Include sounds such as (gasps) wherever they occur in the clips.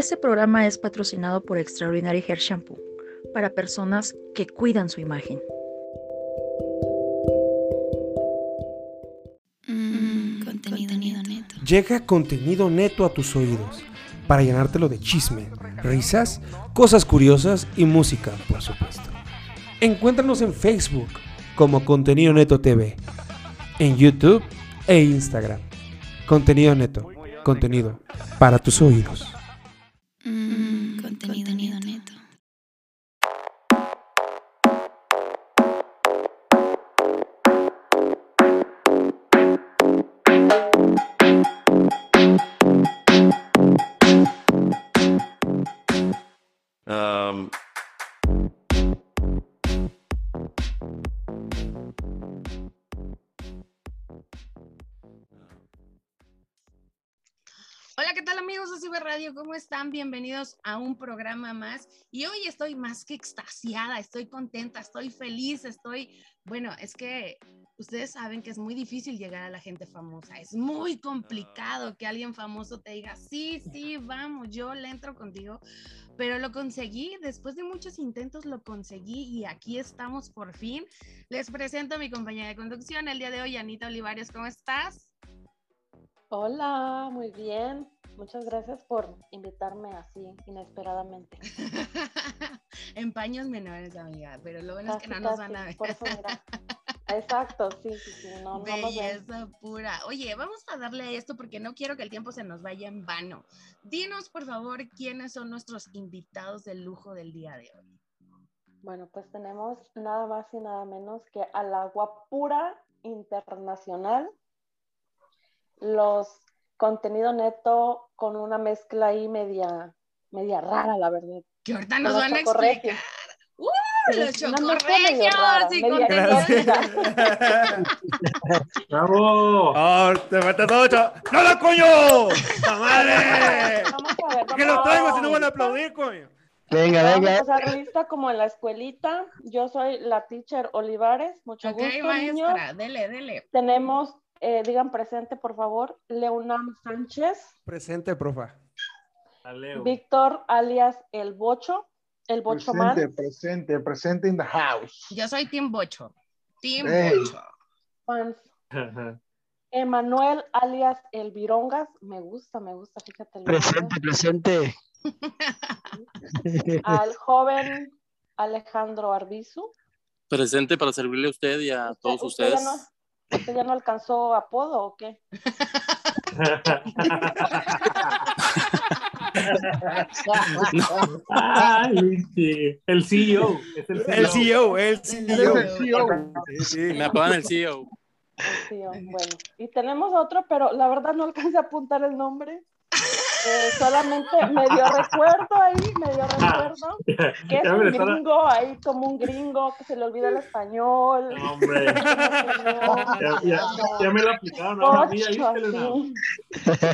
Este programa es patrocinado por Extraordinary Hair Shampoo para personas que cuidan su imagen. Mm, contenido neto. Llega contenido neto a tus oídos para llenártelo de chisme, risas, cosas curiosas y música, por supuesto. Encuéntranos en Facebook como Contenido Neto TV, en YouTube e Instagram. Contenido Neto, contenido para tus oídos. Bienvenidos a un programa más. Y hoy estoy más que extasiada, estoy contenta, estoy feliz, estoy, bueno, es que ustedes saben que es muy difícil llegar a la gente famosa, es muy complicado que alguien famoso te diga, sí, sí, (laughs) vamos, yo le entro contigo, pero lo conseguí, después de muchos intentos lo conseguí y aquí estamos por fin. Les presento a mi compañera de conducción el día de hoy, Anita Olivares, ¿cómo estás? Hola, muy bien. Muchas gracias por invitarme así inesperadamente. (laughs) en paños menores, amiga, pero lo bueno es que no Casi, nos van a ver. por eso, mira. (laughs) Exacto, sí, sí, sí. No, no. Belleza pura. Oye, vamos a darle a esto porque no quiero que el tiempo se nos vaya en vano. Dinos, por favor, quiénes son nuestros invitados de lujo del día de hoy. Bueno, pues tenemos nada más y nada menos que a la guapura internacional, los contenido neto con una mezcla ahí media, media rara, la verdad. Que ahorita nos Los van a explicar. ¡Uh! Los chocorregios y. ¡Bravo! ¡Oh, te metes ocho! ¡No la coño! ¡La madre! Vamos a ¿Qué lo vamos traigo a- si no van a aplaudir, coño? Venga, Vamos venga. a pasar lista como en la escuelita. Yo soy la teacher Olivares. Mucho Ok, gusto, niños. maestra, dele, dele. Tenemos, eh, digan presente, por favor, Leonam Sánchez, Presente, profa. Víctor alias El Bocho, El Bocho Presente, Man, presente, presente in the house. Yo soy Team Bocho. Team Ey. Bocho. fans. Emanuel alias El Virongas, me gusta, me gusta, fíjate. el nombre. Presente, presente. (laughs) Al joven Alejandro Arbizu. presente para servirle a usted y a todos ¿Usted ya ustedes. ¿Usted ya no alcanzó apodo o qué? Ay, sí. El CEO. Es el El CEO. CEO, el CEO. el CEO. Sí, sí. Me apagan el CEO. Sí, oh, bueno. Y tenemos otro, pero la verdad no alcancé a apuntar el nombre. Eh, solamente medio recuerdo ahí, medio recuerdo. (laughs) Que es un me gringo ahí, como un gringo que se le olvida el español. No, hombre. (laughs) Ya, ya, ya me lo aplicaron. Ahora a mí, ya viste, Elena? así,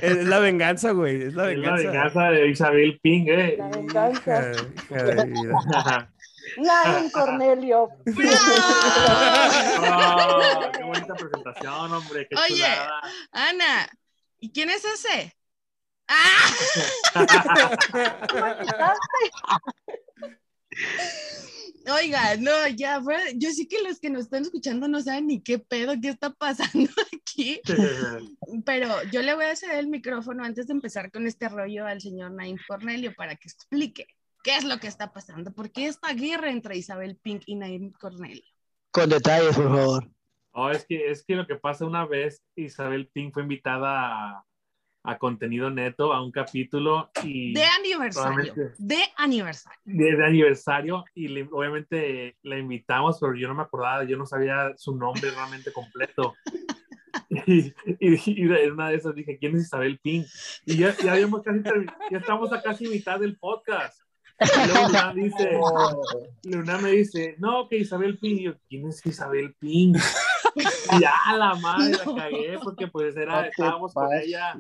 Es la venganza, güey. Es la Es la venganza. venganza de Isabel Ping, ¿eh? la venganza. (laughs) Nain Cornelio. Oh, qué bonita presentación, hombre. Qué Oye. chulada. Ana, ¿y quién es ese? ¡Ah! (laughs) Oiga, no, ya, fue- yo sé que los que nos están escuchando no saben ni qué pedo, qué está pasando (laughs) aquí, pero yo le voy a ceder el micrófono antes de empezar con este rollo al señor Naim Cornelio para que explique qué es lo que está pasando, por qué esta guerra entre Isabel Pink y Naim Cornelio. Con detalles, por favor. Oh, es que, es que lo que pasa una vez, Isabel Ping fue invitada a, a contenido neto, a un capítulo y De aniversario, de aniversario. de, de aniversario y le- obviamente la invitamos, pero yo no me acordaba, yo no sabía su nombre realmente completo. (laughs) Y, y, y en una de esas dije, ¿quién es Isabel Ping? Y ya, ya, habíamos casi ya estamos a casi mitad del podcast. Y luego Luna (laughs) dice, Luna me dice, no, que Isabel Ping. Y yo, ¿quién es Isabel Ping? (laughs) Y ya la madre No. la cagué porque pues era, estábamos con ella.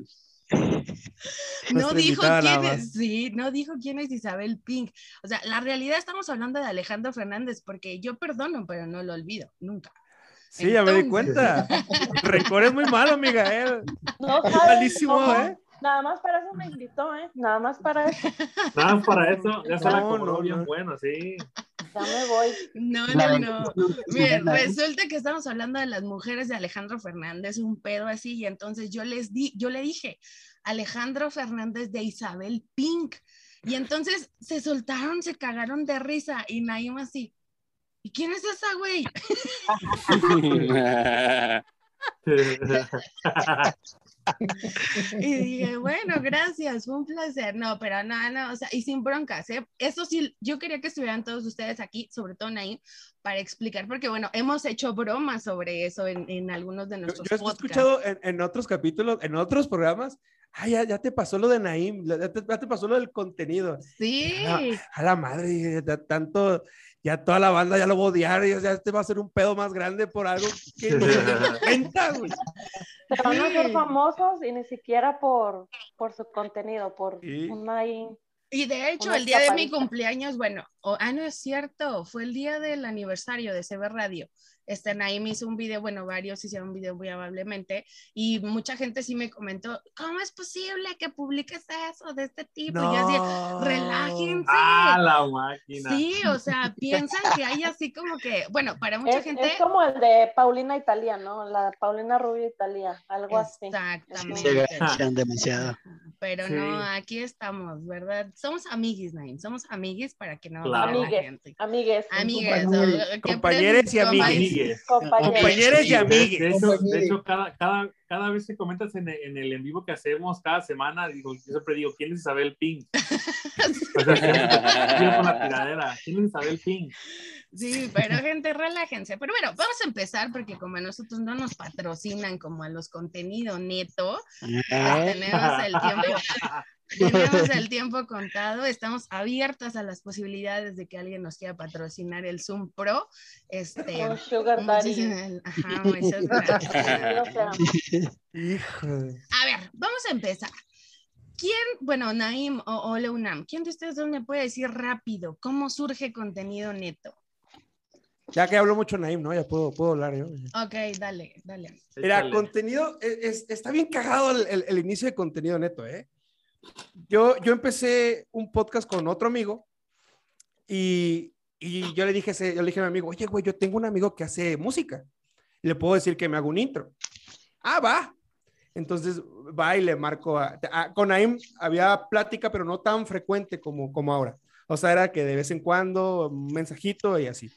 (laughs) No dijo quién es, sí, no dijo quién es Isabel Pink. O sea, la realidad estamos hablando de Alejandro Fernández porque yo perdono, pero no lo olvido, nunca. Sí, ya me di cuenta. (laughs) El rencor es muy malo, amiga. ¿eh? No Es malísimo, ¿eh? Nada más para eso me invitó, ¿eh? Nada más para eso. Nada más para eso, ya se la No, cobró no, bien no. bueno, sí. Ya me voy. No, no, no. resulta que estamos hablando de las mujeres de Alejandro Fernández, un pedo así, y entonces yo les di, yo le dije, Alejandro Fernández de Isabel Pink. Y entonces se soltaron, se cagaron de risa, y Naim así. ¿Y quién es esa, güey? (laughs) (laughs) (laughs) Y dije, bueno, gracias, fue un placer. No, pero no, no, o sea, y sin broncas, ¿eh? Eso sí, yo quería que estuvieran todos ustedes aquí, sobre todo Naim, para explicar, porque bueno, hemos hecho bromas sobre eso en, en algunos de Yo, nuestros yo he podcasts. escuchado en, en otros capítulos, en otros programas, ah, ya, ya te pasó lo de Naim, ya te, ya te pasó lo del contenido. Sí, A, a la madre, ya tanto, ya toda la banda ya lo va a odiar, ya, ya este va a ser un pedo más grande por algo que (laughs) no se cuenta, güey. Se van a famosos y ni siquiera por, por su contenido, por Sí. una y de hecho, Una el día de mi cumpleaños, bueno, o- ah, no es cierto, fue el día del aniversario de CB Radio. Este Naim hizo un video, bueno, varios hicieron un video muy amablemente, y mucha gente sí me comentó, ¿cómo es posible que publiques eso de este tipo? Y yo así, relájense. Ah, la máquina. Sí, o sea, piensan que hay así como que, bueno, para mucha Es, gente. es como el de Paulina Italia, ¿no? La Paulina Rubio Italia, algo así. Exactamente. Demasiado. Pero Sí. no, aquí estamos, ¿verdad? Somos amiguis, Naim, somos amiguis para que no Claro. Amigues. gente. Amigues. Amigues, Compañeros, y amigues. Compañeros. Compañeros y amigues. de hecho, de hecho, cada, cada, cada vez que comentas en, el- en el en vivo que hacemos cada semana, digo, yo siempre digo, ¿quién es Isabel Pink? (laughs) O sea, siempre con la tiradera. ¿Quién es Isabel Pink? Sí, pero gente, relájense. Pero bueno, vamos a empezar porque como a nosotros no nos patrocinan como a los contenido neto, pues tenemos el tiempo, tenemos (laughs) el tiempo contado, estamos abiertas a las posibilidades de que alguien nos quiera patrocinar el Zoom Pro. Este, Un sugar daddy. muchísimas- ajá, (laughs) A ver, vamos a empezar. ¿Quién, bueno, Naim o, Leunam, ¿quién de ustedes dos me puede decir rápido cómo surge contenido neto? Ya que hablo mucho Naim, ¿no? Ya puedo, puedo hablar yo. Ok, dale, dale. Mira, contenido, es, es- está bien cagado el, el- el inicio de contenido neto, ¿eh? Yo, yo empecé un podcast con otro amigo y, y yo le dije, yo le dije a mi amigo, oye, güey, yo tengo un amigo que hace música. Le puedo decir que me haga un intro. Ah, va. Entonces va y le marco a, a- con Naim había plática, pero no tan frecuente como, como ahora. O sea, era que de vez en cuando un mensajito y así.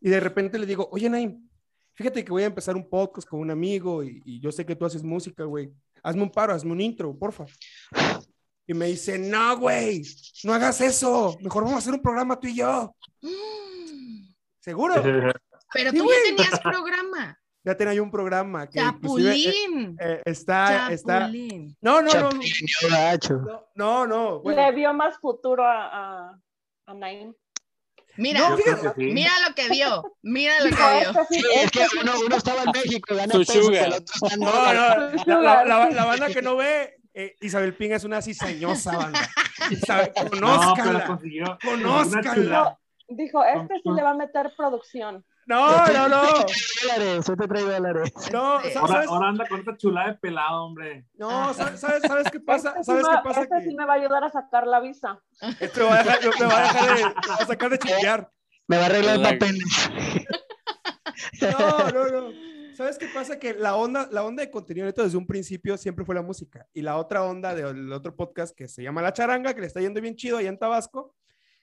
Y de repente le digo, oye, Naim, fíjate que voy a empezar un podcast con un amigo y, y yo sé que tú haces música, güey. Hazme un paro, hazme un intro, porfa. Y me dice, no, güey, no hagas eso. Mejor vamos a hacer un programa tú y yo. (gasps) ¿Seguro? (laughs) Pero Sí, tú ya tenías (laughs) programa. Ya tenía yo un programa que inclusive, eh, Chapulín. eh, está, está. Chapulín. No, no, no, Chapulín, no, no, no. bueno. Le vio más futuro a, a, a Naim. Mira, No, fíjate. sí. mira lo que vio. Mira lo que vio. sí, es que uno, uno estaba en México, gana Su pesos, sugar. el otro está en No, no, la, la- la- la banda que no ve, eh, Isabel Ping es una cizañosa banda. (laughs) Isabel, conózcanla. Conózcanla. Dijo, este sí le va a meter producción. No, (laughs) no, no. yo te traigo dólares. No, Sí. ¿sabes? Ahora, ahora anda con esta chulada de pelado, hombre. No, ¿sabes, sabes, sabes qué pasa? Este sí ¿Sabes me- qué pasa? este Que sí me va a ayudar a sacar la visa. este me va a dejar, me va a dejar de, a sacar de chingar. Me va a arreglar Hola. papeles. No, no, no. ¿Sabes qué pasa? Que la onda, la onda de contenido neto desde un principio siempre fue la música. Y la otra onda del otro podcast que se llama La Charanga, que le está yendo bien chido allá en Tabasco,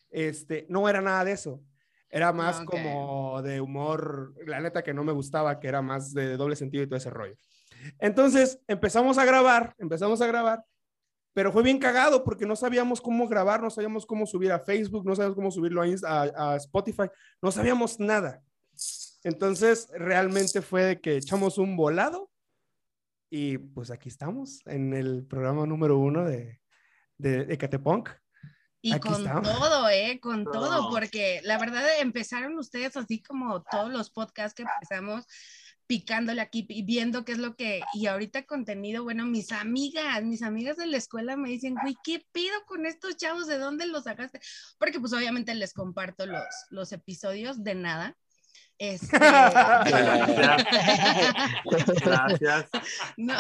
este, no era nada de eso. Era más Ok. como de humor, la neta que no me gustaba, que era más de doble sentido y todo ese rollo. Entonces empezamos a grabar, empezamos a grabar, pero fue bien cagado porque no sabíamos cómo grabar, no sabíamos cómo subir a Facebook, no sabíamos cómo subirlo a, Insta- a- a Spotify, no sabíamos nada. Entonces, realmente fue de que echamos un volado y pues aquí estamos en el programa número uno de, de Ecatepunk. Y Aquí con estamos. todo, ¿eh? Con No. todo, porque la verdad empezaron ustedes así como todos los podcasts que empezamos picándole aquí y viendo qué es lo que, y ahorita contenido, bueno, mis amigas, mis amigas de la escuela me dicen, güey, ¿qué pido con estos chavos? ¿De dónde los sacaste? Porque pues obviamente les comparto los, los episodios de nada. Este, (laughs) Gracias. no,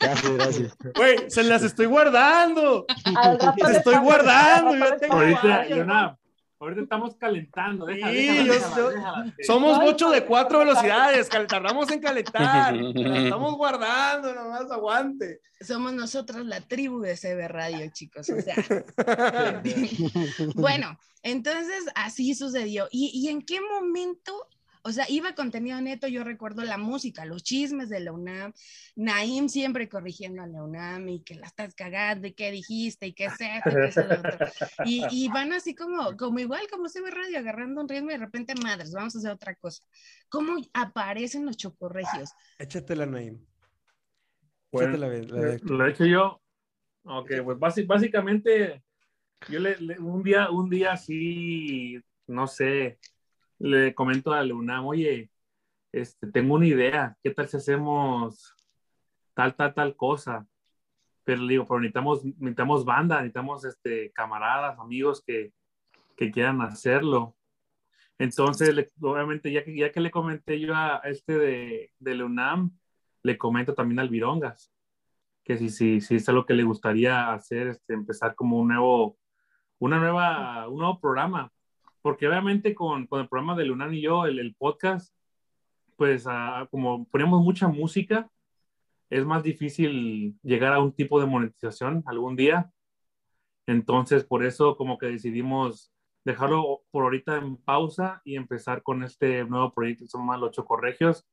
Gracias, gracias. Güey, se las estoy guardando. Al rato Las estoy guardando, yo tengo Ahorita. Yona, ahorita estamos calentando. Deja, Sí, déjala, yo déjala, soy- déjala. Somos mucho de cuatro velocidades, cal- tardamos en calentar. Estamos guardando, nomás aguante. somos nosotros la tribu de CB Radio, chicos. O sea, (laughs) (laughs) bueno, entonces así sucedió. ¿Y, y en qué momento? O sea, iba contenido neto, yo recuerdo la música, los chismes de la UNAM, Naim siempre corrigiendo a la UNAM y que la estás cagando y qué dijiste y qué es esto y qué es lo otro. Y, y van así como, como igual como CB Radio, agarrando un ritmo y de repente, madres, vamos a hacer otra cosa. ¿Cómo aparecen los chocorregios? Échatela, Naim. Bueno, Échatela, la de- Lo he hecho yo. Ok, pues basi- básicamente, yo le, le- un día, un día así, no sé, le comento a la oye, este, tengo una idea, ¿qué tal si hacemos tal, tal, tal cosa? Pero le digo, pero necesitamos, necesitamos banda, necesitamos este, camaradas, amigos que, que quieran hacerlo. Entonces, obviamente, ya que, ya que le comenté yo a este de, de la le comento también al Virongas, que si, si, si es algo que le gustaría hacer, este, empezar como un nuevo, una nueva, un nuevo programa. Porque obviamente con, con el programa de Lunan y yo, el, podcast, pues ah, como ponemos mucha música, es más difícil llegar a un tipo de monetización algún día. Entonces, por eso como que decidimos dejarlo por ahorita en pausa y empezar con este nuevo proyecto que se llama Los Chocorregios.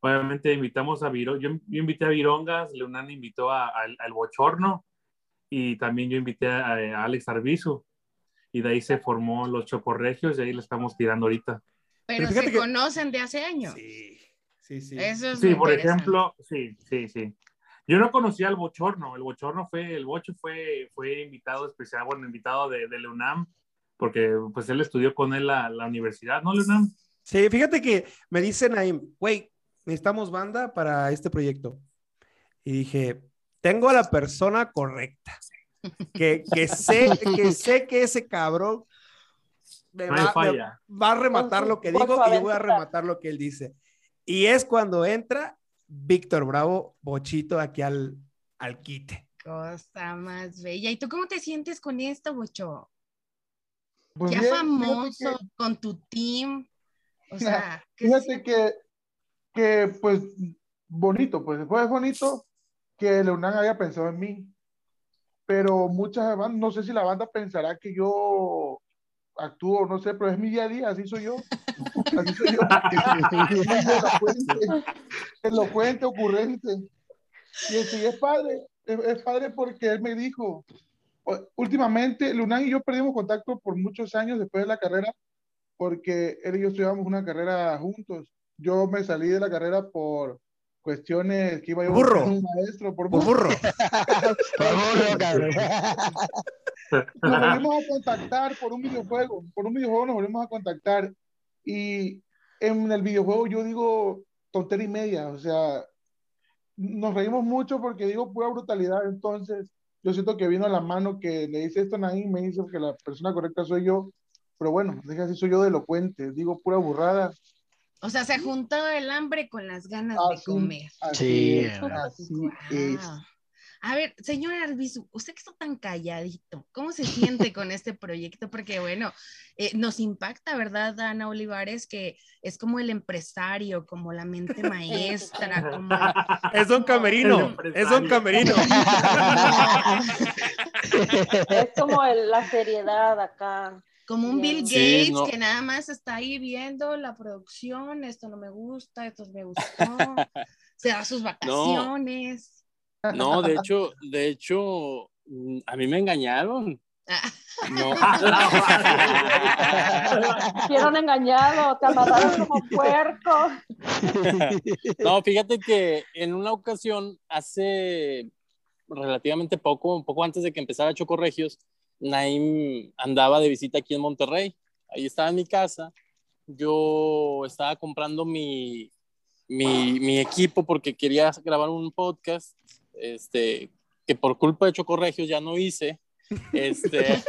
Obviamente invitamos a Viro, yo, invité a Virongas, Leonan invitó a- al- al Bochorno y también yo invité a, a Alex Arbizu. Y de ahí se formó Los Chocorregios y ahí le estamos tirando ahorita. Pero fíjate se que- conocen de hace años. Sí, sí, sí. Eso es Sí, por ejemplo, sí, sí, sí. Yo no conocía al Bochorno, el Bochorno fue, el Bocho fue, fue invitado especial, bueno, invitado de, de la UNAM, porque pues él estudió con él la, la universidad, ¿no, la UNAM? Sí, fíjate que me dice Naim, güey, necesitamos banda para este proyecto. Y dije, tengo a la persona correcta. Que, que sé, que sé que ese cabrón me va, me va a rematar lo que digo y yo voy a rematar lo que él dice. Y es cuando entra Víctor Bravo, Bochito, aquí al, al quite. Cosa más bella. ¿Y tú cómo te sientes con esto, Bocho? Pues ya bien, famoso, con tu team. O sea, que, ¿qué se fíjate que, que, pues bonito, pues fue bonito que Leonan haya pensado en mí, pero muchas bandas, no sé si la banda pensará que yo actúo, no sé, pero es mi día a día, así soy yo. Así soy yo. elocuente, ocurrente. Y y es padre, es, es padre porque él me dijo, últimamente, Lunan y yo perdimos contacto por muchos años después de la carrera, porque él y yo estudiamos una carrera juntos. Yo me salí de la carrera por cuestiones que iba yo a Burro. un maestro, por Por burro. burro. Por favor, cabrón. Nos volvimos a contactar por un videojuego, por un videojuego nos volvimos a contactar y en el videojuego yo digo tontería y media, o sea, nos reímos mucho porque digo pura brutalidad, entonces yo siento que vino a la mano que le dice esto a Naim, me dice que la persona correcta soy yo, pero bueno, deja así soy yo de elocuente, digo pura burrada. O sea, se juntó el hambre con las ganas de Así, comer. así Sí, así es. A ver, señor Arbizu, usted que está tan calladito, ¿cómo se siente con este proyecto? Porque bueno, eh, nos impacta, ¿verdad, Ana Olivares? Que es como el empresario, como la mente (laughs) maestra, como... Es Don Camerino. Es Don Camerino. Es como el- la seriedad acá. Como un Bill Sí, Gates no. que nada más está ahí viendo la producción, esto no me gusta, esto me gustó, (laughs) se da sus vacaciones. No, de (laughs) hecho, de hecho, mm, a mí me engañaron. No. (laughs) Hicieron engañado, te amarraron como puerco. No, fíjate que en una ocasión, hace relativamente poco, un poco antes de que empezara Chocorregios, Naim andaba de visita aquí en Monterrey. Ahí estaba en mi casa. Yo estaba comprando mi, mi, mi equipo porque quería grabar un podcast, este, que por culpa de Chocorregios ya no hice. Este, (laughs)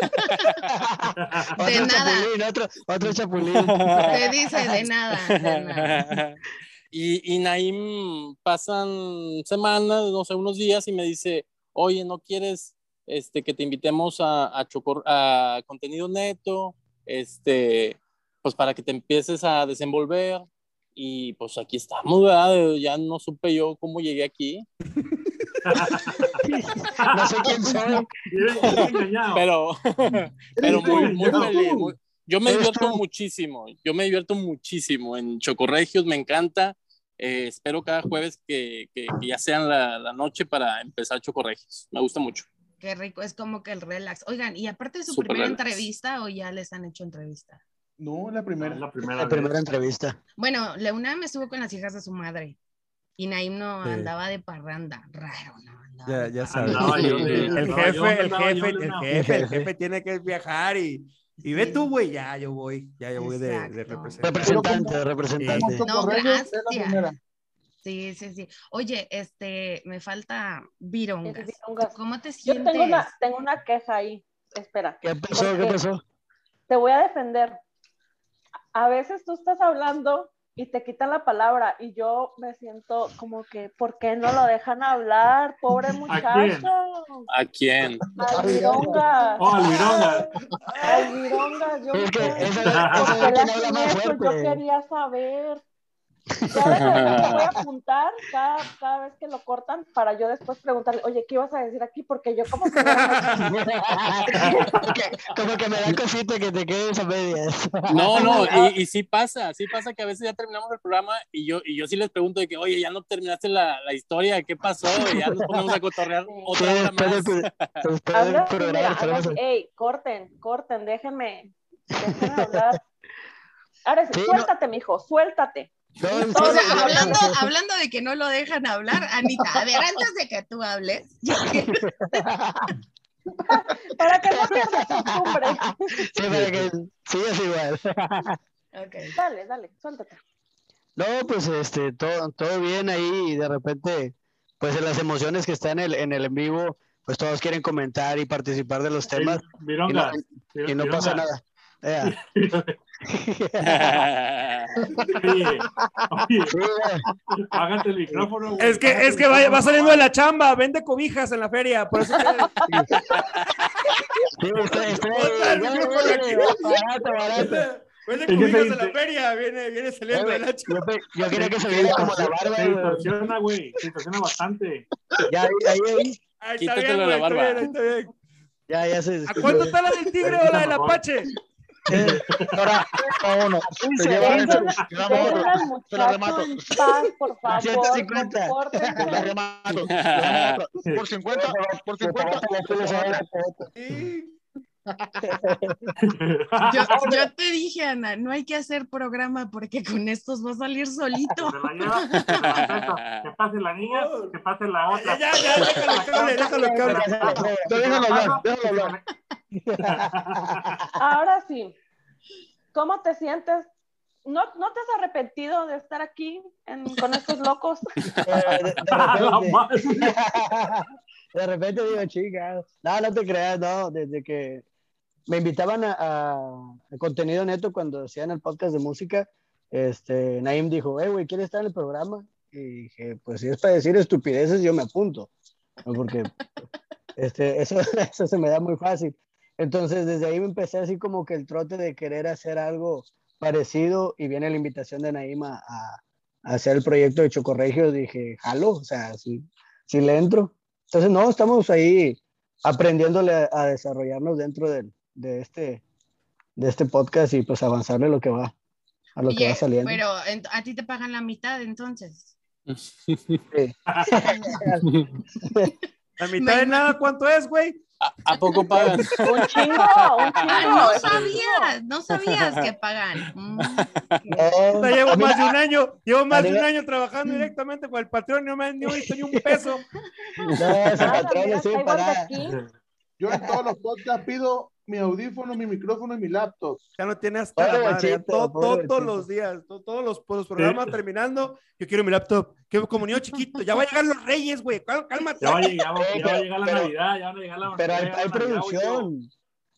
Otro nada. chapulín, otro, otro chapulín. Te dice de nada, de nada. (laughs) y, y Naim pasan semanas, no sé, unos días y me dice, oye, ¿no quieres este, que te invitemos a, a, Chocor- a contenido neto? Este, pues para que te empieces a desenvolver. Y pues aquí estamos, ¿verdad? Ya no supe yo cómo llegué aquí, (laughs) No sé quién soy. (laughs) Pero, (laughs) pero muy, feliz. muy- yo me divierto muchísimo, yo me divierto muchísimo en Chocorregios, me encanta. Eh, espero cada jueves que, que- que ya sean la, la noche para empezar Chocorregios. Me gusta mucho. Qué rico, es como que el relax. Oigan, y aparte de su Súper primera relax. entrevista o ya les han hecho entrevista. No, la primera. La primera La primera entrevista. Bueno, Leuna me estuvo con las hijas de su madre y Naim no Sí. andaba de parranda, raro, ¿no? Andaba Ya, ya sabes. Andaba yo de- el jefe, el jefe, el jefe, el jefe tiene que viajar y, y ve Sí. tú, güey, ya yo voy, ya yo voy de, de representante. Representante, representante. No, gracias. Sí, sí, sí. Oye, este, me falta virongas. ¿Cómo te Yo sientes? tengo una, tengo una queja ahí. Espera. ¿Qué pasó? ¿Qué pasó? Te voy a defender. A veces tú estás hablando y te quitan la palabra y yo me siento como que, ¿por qué no lo dejan hablar? Pobre muchacho. ¿A quién? Al vironga. Oh, al vironga. Al vironga. Yo. Yo quería saber. Voy a (laughs) apuntar cada, cada vez que lo cortan para yo después preguntarle, oye, ¿qué ibas a decir aquí? Porque yo como que como, que, (laughs) (laughs) como que me da cosita que te quedes a medias. No, no, y, y sí pasa, sí pasa que a veces ya terminamos el programa y yo, y yo sí les pregunto de que, oye, ya no terminaste la, la historia, ¿qué pasó? Y ya nos ponemos a cotorrear otra después más. ey, corten, corten, déjenme, déjenme hablar. Ahora sí, Sí, no. suéltate, mijo, suéltate. No, O sea, hablando, hablando de que no lo dejan hablar, Anita, a ver, antes de que tú hables, yo quiero- (laughs) Para que no pierdas costumbre. Sí, para que sigas igual. Ok. Dale, dale, suéltate. No, pues este, todo, todo bien ahí y de repente, pues en las emociones que están en el, en el en vivo, pues todos quieren comentar y participar de los temas y no pasa nada. Ea. (laughs) Oye, oye, Sí, güey. págate el micrófono. güey. Es que, es que va, va saliendo de la chamba, vende cobijas en la feria, por eso vende cobijas en la feria, viene, viene saliendo de la chamba. Yo, quería que se viera como la barba. Se distorsiona, güey. Se distorsiona bastante. Ya, ahí, ahí, ahí. Está bien, güey, la está barba. bien, ahí está bien. ya, ya se ¿A cuánto está la del tigre o la del apache? Ahora, vámonos. Se lleva eso, muchacho remato. paz, por (laughs) favor. 150. compórtense. La remato. la remato. (laughs) Por 50, por 50. Yo, yo te dije, Ana, no hay que hacer programa porque con estos va a salir solito. Se la lleva. Perfecto. Que pase la niña, que pase la Ya, otra. ya, ya, déjalo que hable, déjalo que hable. Pero déjalo hablar, déjalo hablar. Ahora sí, ¿cómo te sientes? ¿No, ¿No te has arrepentido de estar aquí en- con estos locos? Eh, de, repente, de repente digo, chica, no, no te creas, no, desde que me invitaban a, contenido neto cuando hacían el podcast de música, este, Naim dijo, eh, güey, ¿quieres estar en el programa? Y dije, pues si es para decir estupideces, yo me apunto, ¿no? porque este, eso, (laughs) eso se me da muy fácil. Entonces, desde ahí me empecé así como que el trote de querer hacer algo parecido y viene la invitación de Naim a, hacer el proyecto de Chocorregio, dije, jalo, o sea, si, si le entro. Entonces, no, estamos ahí aprendiéndole a, a desarrollarnos dentro del- de, este, de este podcast y pues avanzarle lo que va, a lo que va saliendo. pero a ti te pagan la mitad entonces. (laughs) Sí. (laughs) La mitad de nada, ¿cuánto es, güey? ¿A, a poco pagan? (laughs) Un chingo, un chingo. Ah, no es sabías, no sabías que pagan. Mm. No, Puta, llevo a más de un año, llevo más de un año trabajando directamente con el patrón y no me han ni visto ni un peso. no, Nada, patrón traigo para aquí. Yo en todos los podcasts pido mi audífono, mi micrófono y mi laptop. Ya no tiene hasta la madre, ya todo- todo- todos los días, to- todos los, los programas terminando. Yo quiero mi laptop, que como niño chiquito, ya va a llegar los reyes, güey, cálmate. Ya va a llegar, Eh, ya va a llegar la pero- Navidad, ya van a llegar la Pero hay, ya va Navidad, producción.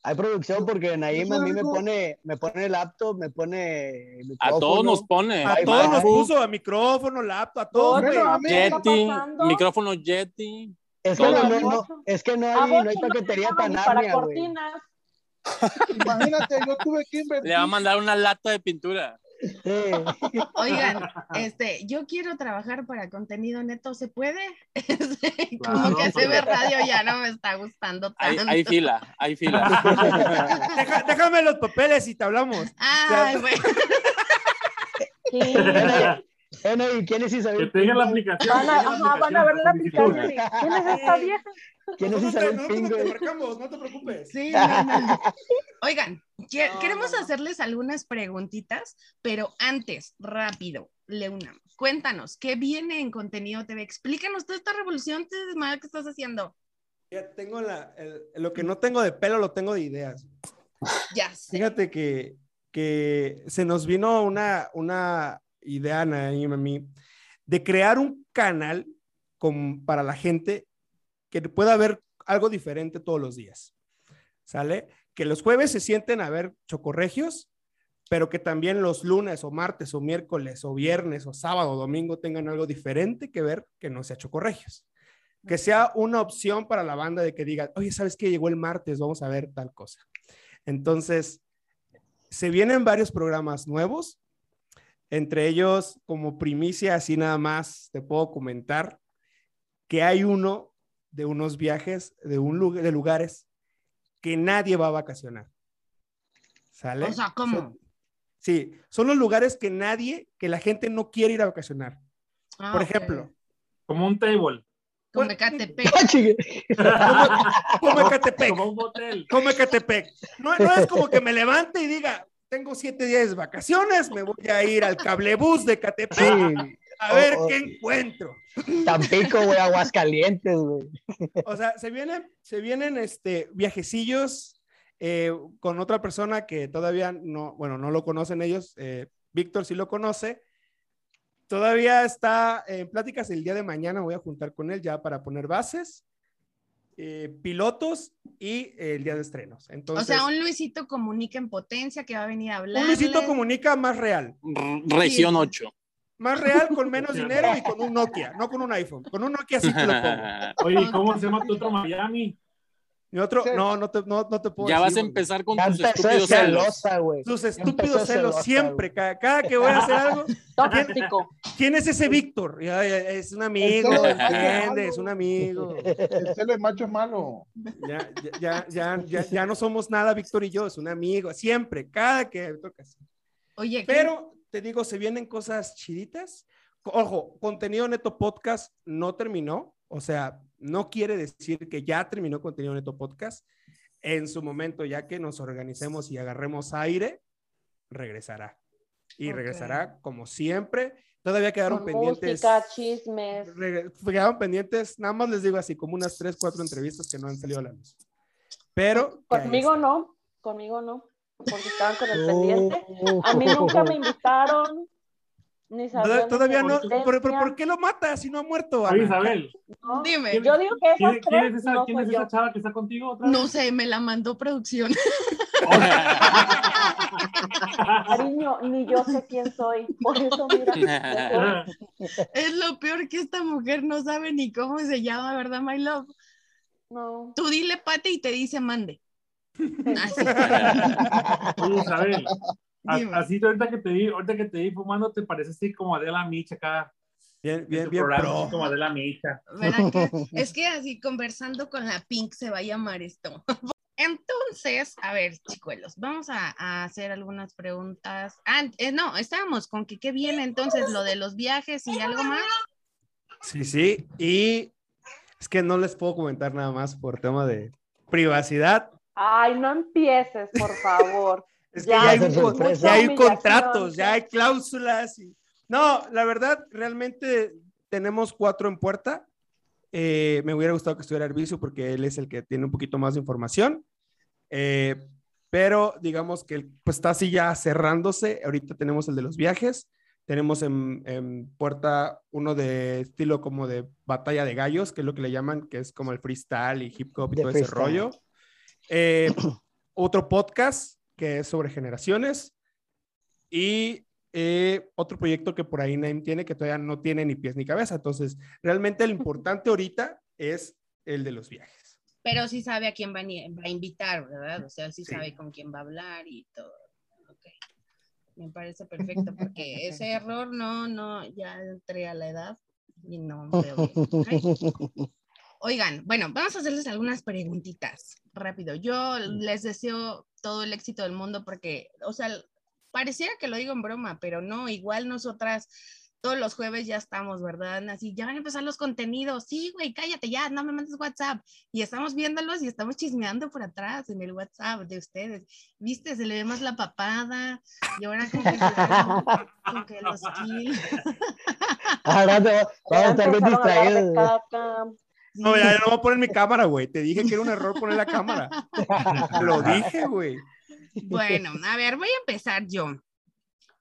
Hay producción porque Naim a mí me pone, me pone laptop, me pone A todos nos pone. A todos nos puso a micrófono, laptop, a todos, Bueno, güey. a mí- ¿Qué está Yeti, pasando? micrófono Yeti. Es que no, no, no, es que no hay, no hay paquetería tan amplia, güey. (laughs) Imagínate, yo tuve que invertir. Le va a mandar una lata de pintura. Sí. (laughs) Oigan, este, yo quiero trabajar para contenido neto, ¿se puede? (laughs) Este, Como Claro, que. CB Radio ya no me está gustando Hay, tanto. hay fila, hay fila. Deja- déjame los papeles y te hablamos. Ay, bueno. Sí. Bueno, ¿y quién es Que Isabel? tengan la aplicación. Van a, ajá, van a ver la aplicación. ¿Quién es esta (laughs) vieja? ¿Quién es te- Isabel nosotros Pingo? te marcamos, no te preocupes. Sí, (laughs) no, no. Oigan, que- queremos hacerles algunas preguntitas, pero antes, rápido, Leuna, cuéntanos, ¿qué viene en Contenido TV? Explícanos toda esta revolución desmadre que estás haciendo. Ya tengo la, el- lo que no tengo de pelo, lo tengo de ideas. Ya sé. Fíjate que, que se nos vino una, una idea, Naim, a mí, de crear un canal para la gente que pueda ver algo diferente todos los días. ¿Sale? Que los jueves se sienten a ver chocorregios, pero que también los lunes o martes o miércoles o viernes o sábado o domingo tengan algo diferente que ver que no sea chocorregios. Que sea una opción para la banda de que diga, oye, ¿sabes qué? Llegó el martes, vamos a ver tal cosa. Entonces, se vienen varios programas nuevos, entre ellos, como primicia, así nada más, te puedo comentar que hay uno de unos viajes de, un lugar, de lugares que nadie va a vacacionar. ¿Sale? O sea, ¿cómo? Sí, son los lugares que nadie, que la gente no quiere ir a vacacionar. Ah, Por ejemplo, Como un table. Con Ecatepec. (laughs) Ah, como (laughs) Ecatepec. Como un hotel. como Ecatepec. No, no es como que me levante y diga, tengo siete días de vacaciones, me voy a ir al cablebús de Ecatepec Sí, a ver Oh, oh. qué encuentro. Tampico, güey, Aguascalientes, güey. O sea, se vienen, se vienen este, viajecillos eh, con otra persona que todavía no, bueno, no lo conocen ellos. eh, Víctor sí lo conoce. Todavía está en pláticas el día de mañana. Voy a juntar con él ya para poner bases, eh, pilotos y el día de estrenos. O Entonces, sea, un Luisito comunica en potencia que va a venir a hablar. un Luisito comunica más real. R- Región 8. Más real con menos dinero y con un Nokia, no con un iPhone. Con un Nokia sí te lo pongo. (laughs) Oye, ¿y ¿cómo se llama tu otro Miami? Y otro, Sí. no, no te, no, no te puedo Ya vas a decir, empezar con tus estúpidos celos. celosa, güey. Sus empezó estúpidos celos siempre, cada, cada que voy a hacer algo. (laughs) Tóxico. ¿Quién es ese Víctor? Es un amigo, celo de ¿entiendes? malo. Es un amigo. El celo de macho es malo. Ya, ya, ya, ya, ya, ya no somos nada, Víctor y yo, es un amigo, siempre, cada que tocas. Oye, ¿qué- Pero te digo, se vienen cosas chiditas. Ojo, contenido neto podcast no terminó, o sea, no quiere decir que ya terminó contenido neto podcast. En su momento, ya que nos organicemos y agarremos aire, regresará. Y Ok. regresará como siempre. Todavía quedaron Con pendientes. música, chismes. Quedaron pendientes, nada más les digo así, como unas tres, cuatro entrevistas que no han salido a la luz. Pero. Conmigo no, conmigo no, porque estaban con el Oh. (laughs) pendiente. A mí nunca me invitaron, ni Todavía no. ¿Por, por, qué lo mata si no ha muerto? Ana? Isabel, ¿no? Dime. Yo digo que esas ¿quién, tres es esa, no quién es esa chava que está contigo otra vez? No sé, me la mandó producción. (laughs) Cariño, ni yo sé quién soy. Por eso, mira. (laughs) Es lo peor que esta mujer no sabe ni cómo se llama, ¿verdad, my love? No. Tú dile pate y te dice mande. (laughs) Así. Oye, Isabel, Dime. así ahorita que te vi, ahorita que te vi fumando, te parece así como Adela Micha acá. Bien, en bien, bien programa, pro. así como Adela Micha. ¿Verdad que- (laughs) es que así conversando con la Pink se va a llamar esto. (laughs) Entonces, a ver, chicuelos, vamos a, a hacer algunas preguntas. Ah, eh, no, estábamos con que qué viene entonces lo de los viajes y algo más. Sí, sí. Y es que no les puedo comentar nada más por tema de privacidad. Ay, no empieces, por favor. (laughs) Es que Ya, ya, hay, un ya hay contratos, ya hay cláusulas. y- No, la verdad, realmente tenemos cuatro en puerta. Eh, me hubiera gustado que estuviera Arbizu porque él es el que tiene un poquito más de información. Eh, pero digamos que pues está así ya cerrándose. Ahorita tenemos el de los viajes. Tenemos en, en puerta uno de estilo como de batalla de gallos, que es lo que le llaman, que es como el freestyle y hip hop y De todo ese freestyle. rollo. Eh, (clears throat) otro podcast que es sobre generaciones. Y eh, otro proyecto que por ahí Naim tiene que todavía no tiene ni pies ni cabeza. Entonces, realmente lo importante ahorita es el de los viajes. Pero sí sabe a quién va a, invitar, ¿verdad? O sea, sí, Sí. sabe con quién va a hablar y todo. Ok. Me parece perfecto porque (laughs) ese error no, no, ya entré a la edad y no (laughs) veo bien. Oigan, bueno, vamos a hacerles algunas preguntitas rápido. Yo les deseo todo el éxito del mundo porque, o sea, pareciera que lo digo en broma, pero no, igual nosotras todos los jueves ya estamos, ¿verdad? Así, ya van a empezar los contenidos. Sí, güey, cállate ya, no me mandes WhatsApp. Y estamos viéndolos y estamos chismeando por atrás en el WhatsApp de ustedes. ¿Viste? Se le ve más la papada y ahora con que, con que los (laughs) kills. Ahora te- vamos a estar bien distraídos. No, ya (laughs) no voy a poner mi cámara, güey. Te dije que era un error poner la cámara. Lo (laughs) dije, güey. Bueno, a ver, voy a empezar yo.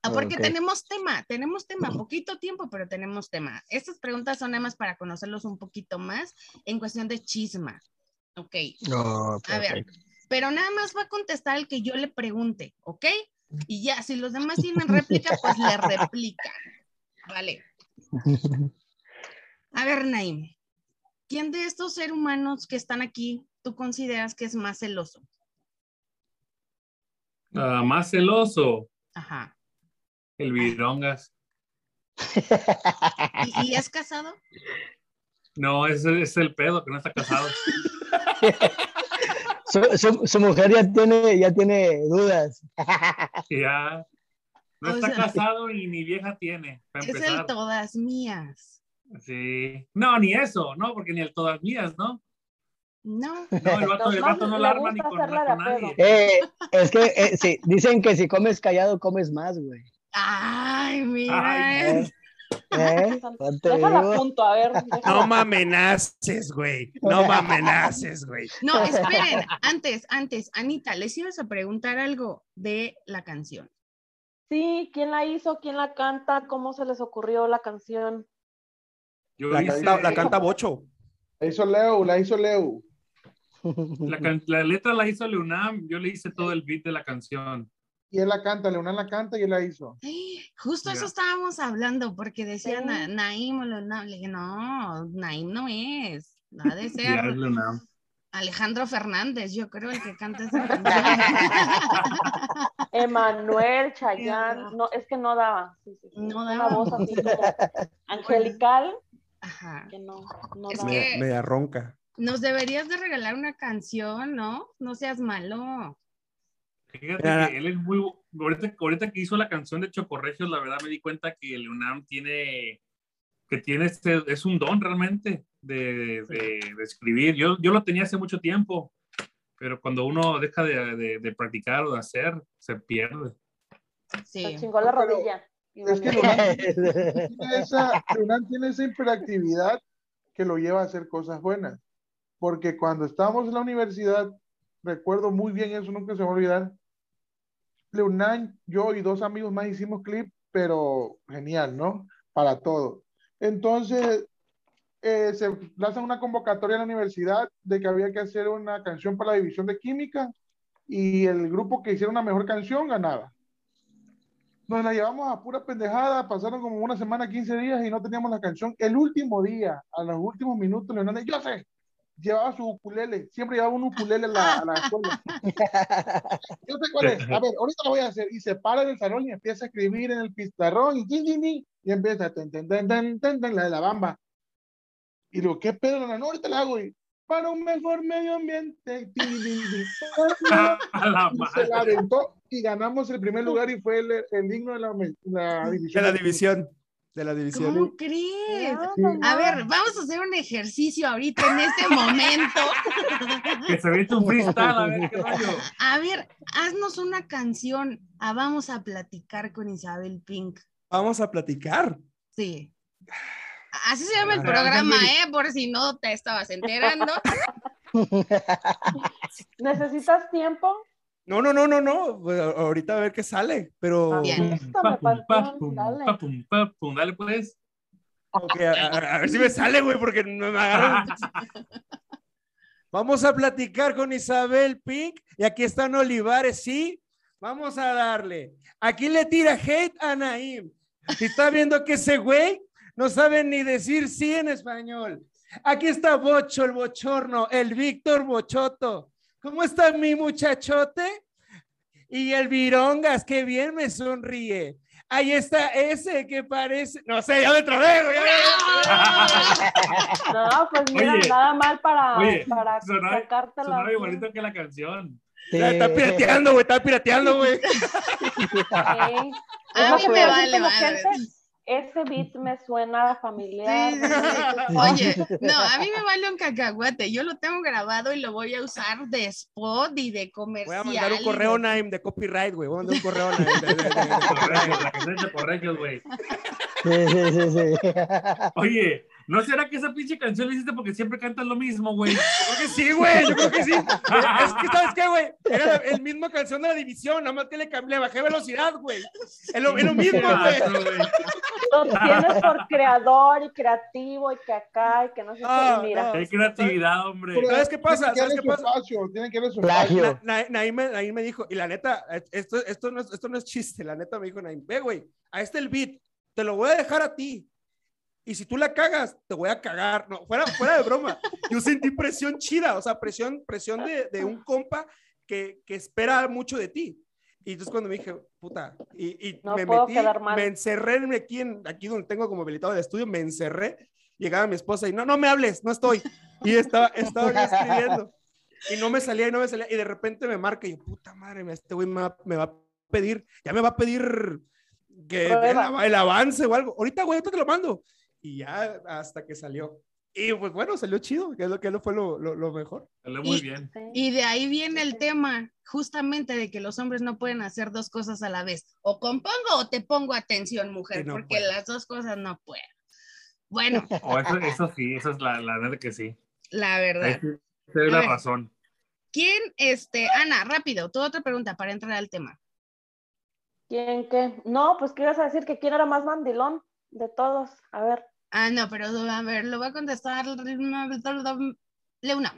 Ah, Porque tenemos tema, tenemos tema, poquito tiempo, pero tenemos tema. Estas preguntas son nada más para conocerlos un poquito más en cuestión de chisma. Ok, No, a ver, pero nada más va a contestar el que yo le pregunte, ¿ok? Y ya, si los demás tienen réplica, pues le (laughs) replican. Vale. A ver, Naim, ¿quién de estos seres humanos que están aquí tú consideras que es más celoso? Ah, más celoso, Ajá. el virongas. ¿Y, y es casado? No, ese es el pedo, que no está casado. (laughs) Su, su- su mujer ya tiene, ya tiene dudas. (laughs) Ya no O está sea- casado y ni vieja tiene, para Es el empezar. todas mías. Sí. No, ni eso, no, porque ni el todas mías, ¿no? No. No, el vato, el vato no la arma ni con, con nadie. Eh, es que eh, sí, dicen que si comes callado, comes más, güey. Ay, mira. Ay, eh. ¿Eh? ¿No te Déjala punto, a ver. déjala. No me amenaces, güey. No me amenaces, güey. No, esperen, antes, antes, Anita, les ibas a preguntar algo de la canción. Sí, ¿quién la hizo? ¿Quién la canta? ¿Cómo se les ocurrió la canción? Yo La hice- canta, la canta Bocho. La hizo Leo, la hizo Leo. la, can- la letra la hizo Leonam, yo le hice todo el beat de la canción. Y él la canta, Leonel la canta y él la hizo. (gasps) Justo eso estábamos hablando, porque decían Sí. Naim o Leonardo. Le dije, no, Naim no es. Ha de (laughs) ser es Leonam. Alejandro Fernández, yo creo el que canta esa (laughs) canción. Emanuel, Chayán, (laughs) no, es que no daba. Sí, sí, sí. No Una daba. voz así como angelical, Ajá. que no, no Es daba. que- Me- Media ronca. Nos deberías de regalar una canción, ¿no? No seas malo. Fíjate Mira, que él es muy. Ahorita, ahorita que hizo la canción de Chocorregios, la verdad me di cuenta que Leonam tiene. que tiene este. es un don realmente de, de- de escribir. Yo, yo lo tenía hace mucho tiempo, pero cuando uno deja de, de- de practicar o de hacer, se pierde. Sí. Se chingó la Pero rodilla. Es que. Leonel tiene (laughs) esa, Leonel tiene esa hiperactividad que lo lleva a hacer cosas buenas. Porque cuando estábamos en la universidad, recuerdo muy bien eso, nunca se me va a olvidar. Leonán, yo y dos amigos más hicimos clip, pero genial, ¿no? Para todo. Entonces, eh, se lanza una convocatoria en la universidad de que había que hacer una canción para la división de química y el grupo que hiciera una mejor canción ganaba. Nos la llevamos a pura pendejada, pasaron como una semana, 15 días y no teníamos la canción. El último día, a los últimos minutos, Leonardo, yo sé, llevaba su ukulele, siempre llevaba un ukulele a la, a la escuela. (laughs) Yo sé cuál es, a ver, ahorita lo voy a hacer. Y se para en el salón y empieza a escribir en el pizarrón y, tin, y empieza ten, ten, ten, ten, ten, la de la bamba. Y digo, ¿qué pedo? No, ahorita la hago. Y, para un mejor medio ambiente. (laughs) A la se la aventó y ganamos el primer lugar y fue el, el digno de la, la De división. la división. De la división. ¿Cómo crees? Ah, Sí. A ver, vamos a hacer un ejercicio ahorita en este (laughs) momento. Que se viste un freestyle, a ver qué rollo. A ver, haznos una canción. Ah, vamos a platicar con Isabel Pink. Vamos a platicar. Sí. Así se llama el Ah, programa. ¿eh? Por si no te estabas enterando. (laughs) ¿Necesitas tiempo? No, no, no, no, no. pues, ahorita a ver qué sale, pero. Bien. Esto me Pa, pum, faltó, pa, pum, dale. pues. Ok, a, ver si me sale, güey, porque no me agarran. Vamos a platicar con Isabel Pink y aquí están Olivares, sí. Vamos a darle. Aquí le tira hate a Naim. Si está viendo que ese güey no sabe ni decir sí en español. Aquí está Bocho, el bochorno, el Víctor Bochoto. ¿Cómo está mi muchachote? Y el Virongas, que bien me sonríe. Ahí está ese que parece. No sé, ya me trabé, güey. ya me- (laughs) No, pues mira, Oye, nada mal para, oye, para sonaba- sacarte la. Sonaba igualito que la canción. Ya Está pirateando, güey, está pirateando, güey. (laughs) Sí. A mí me vale madre. Ese- beat me (laughs) suena familiar. Sí, qué- Oye, no, a mí me vale un cacahuate. Yo lo tengo grabado y lo voy a usar de spot y de Voy comercial. a mandar un correo, Naim, de copyright, güey. Voy a mandar un correo, (laughs) Naim. de- de- Correctos, güey. Sí, sí, sí, sí. Oye, ¿no será que esa pinche canción la hiciste porque siempre cantas lo mismo, güey? Yo creo que sí, güey. Yo creo que sí. Es que, ¿sabes qué, güey? Era la el mismo canción de la división, nada más que le, cambié, le bajé velocidad, güey. Es lo, es lo mismo, güey. Lo tienes por creador y creativo y que acá y que no sé Ah, qué. Mira. Qué creatividad, hombre. Pero- ¿Sabes qué pasa? Tienen que ¿Sabes qué su pasa? espacio, tienen que darle su espacio. Plagio. Na- Na- Naim, me, Naim me dijo, y la neta, esto, esto, no es, esto no es chiste, la neta me dijo Naim, ve, güey, ahí está el beat, te lo voy a dejar a ti. Y si tú la cagas, te voy a cagar. No, fuera, fuera de broma. Yo sentí presión chida, o sea, presión, presión de, de un compa que, que espera mucho de ti. Y entonces cuando me dije, puta, y, y No me metí, me encerré en- aquí, en, aquí donde tengo como habilitado el estudio, me encerré, llegaba mi esposa y no, no me hables, no estoy. Y estaba, estaba yo escribiendo. Y no me salía y no me salía. Y de repente me marca y yo, puta madre, este güey me va, me va a pedir, ya me va a pedir que el, el avance o algo. Ahorita, güey, ahorita te lo mando. Y ya hasta que salió. Y pues bueno, salió chido, que es lo que fue lo, lo, lo mejor. Salió muy Y- bien. Y de ahí viene el tema, justamente de que los hombres no pueden hacer dos cosas a la vez. O compongo o te pongo atención, mujer, no porque las dos cosas no pueden. Bueno, (laughs) Oh, eso, eso sí, eso es la, la neta que sí. la verdad. sí te doy la ver. razón. ¿Quién, este, Ana, rápido, tu otra pregunta para entrar al tema? ¿Quién qué? No, pues ¿qué ibas a decir? ¿Que quién era más mandilón de todos? A ver. Ah, no, pero a ver, lo va a contestar Leuna.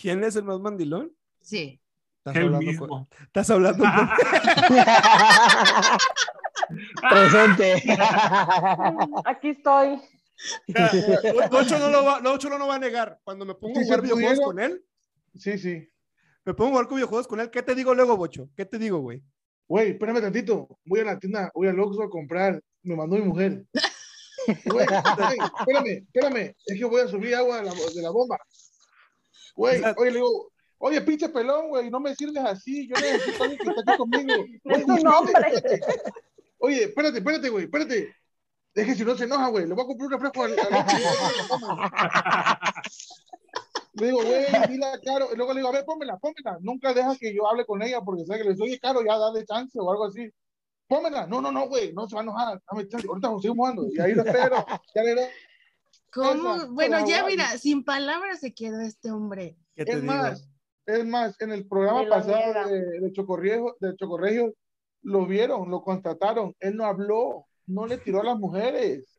¿Quién es el más mandilón? Sí. Estás El hablando mismo. con- Estás hablando con- (laughs) Presente. Aquí estoy. Ocho no lo va, Ocho no lo va a negar. Cuando me pongo a jugar videojuegos pudiera- con él, Sí, sí. me pongo a jugar con videojuegos con él, ¿qué te digo luego, Bocho? ¿Qué te digo, güey? Güey, espérame tantito. Voy a la tienda, voy al Oxxo a comprar. Me mandó mi mujer. Güey, güey, espérame, espérame. Es que voy a subir agua de la, de la bomba. Güey, oye, le digo, oye, pinche pelón, güey, no me sirves así. Yo necesito a alguien que esté aquí conmigo. (laughs) Es Oye, tu espérate, nombre. espérate. Oye, espérate, espérate, güey, espérate. Es que si no se enoja, güey, le voy a comprar un refresco al, al. Le digo, güey, dile a Caro. Y luego le digo, a ver, pónmela, pónmela. Nunca deja que yo hable con ella porque sabe que le digo, oye, Caro, ya dale chance o algo así. Pónmela. No, no, no, güey, no se va a enojar. Ahorita seguimos jugando. Y ahí lo espero. (laughs) Ya le ¿Cómo? Esa, Bueno, ya mira, sin palabras se quedó este hombre. ¿Qué te Es digo? más, es más, en el programa pasado de, de Chocorriego, de Chocorregio, lo vieron, lo constataron. Él no habló, no le tiró a las mujeres.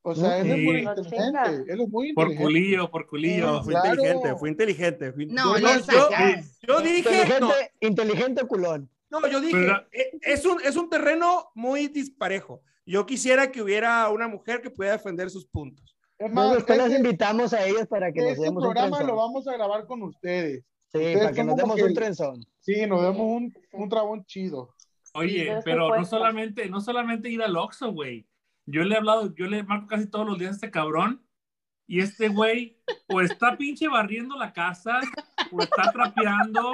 O sea, él es muy Sí. No inteligente. Él es muy Por inteligente. culillo, por culillo. No, fue Claro. inteligente, fue inteligente. fue- No, yo, yo- dije, no, inteligente, inteligente culón. No, yo dije, eh, es un, es un terreno muy disparejo. Yo quisiera que hubiera una mujer que pudiera defender sus puntos. Es más, después las ese, invitamos a ellas para que nos ese demos un programa trenzón. lo vamos a grabar con ustedes. Sí, ustedes para que nos demos que- un trenzón. Sí, nos demos un, un trabón chido. Oye, pero no solamente, no solamente ir al Oxxo, güey. Yo le he hablado, yo le marco casi todos los días a este cabrón. Y este güey, o está pinche barriendo la casa, o está trapeando,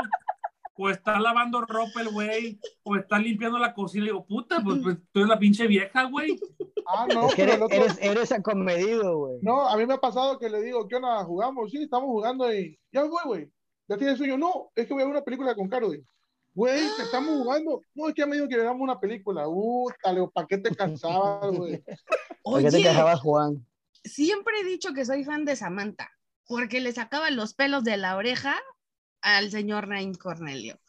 o está lavando ropa el güey, o está limpiando la cocina. Le digo, puta, pues, pues tú eres la pinche vieja, güey. Ah, no, Es que eres, el otro- eres, eres acomedido, güey. No, a mí me ha pasado que le digo, ¿qué onda? ¿Jugamos? Sí, estamos jugando y ya me voy, güey. ¿Ya tienes sueño? No, es que voy a ver una película con Caro. güey. Güey, que estamos jugando. No, es que ya me dijo que veamos una película. Uh, dale, ¿para qué te cansabas, güey? (laughs) ¿Por qué te Oye, quejabas, Juan? siempre he dicho que soy fan de Samantha. porque le sacaba los pelos de la oreja al señor Naim Cornelio.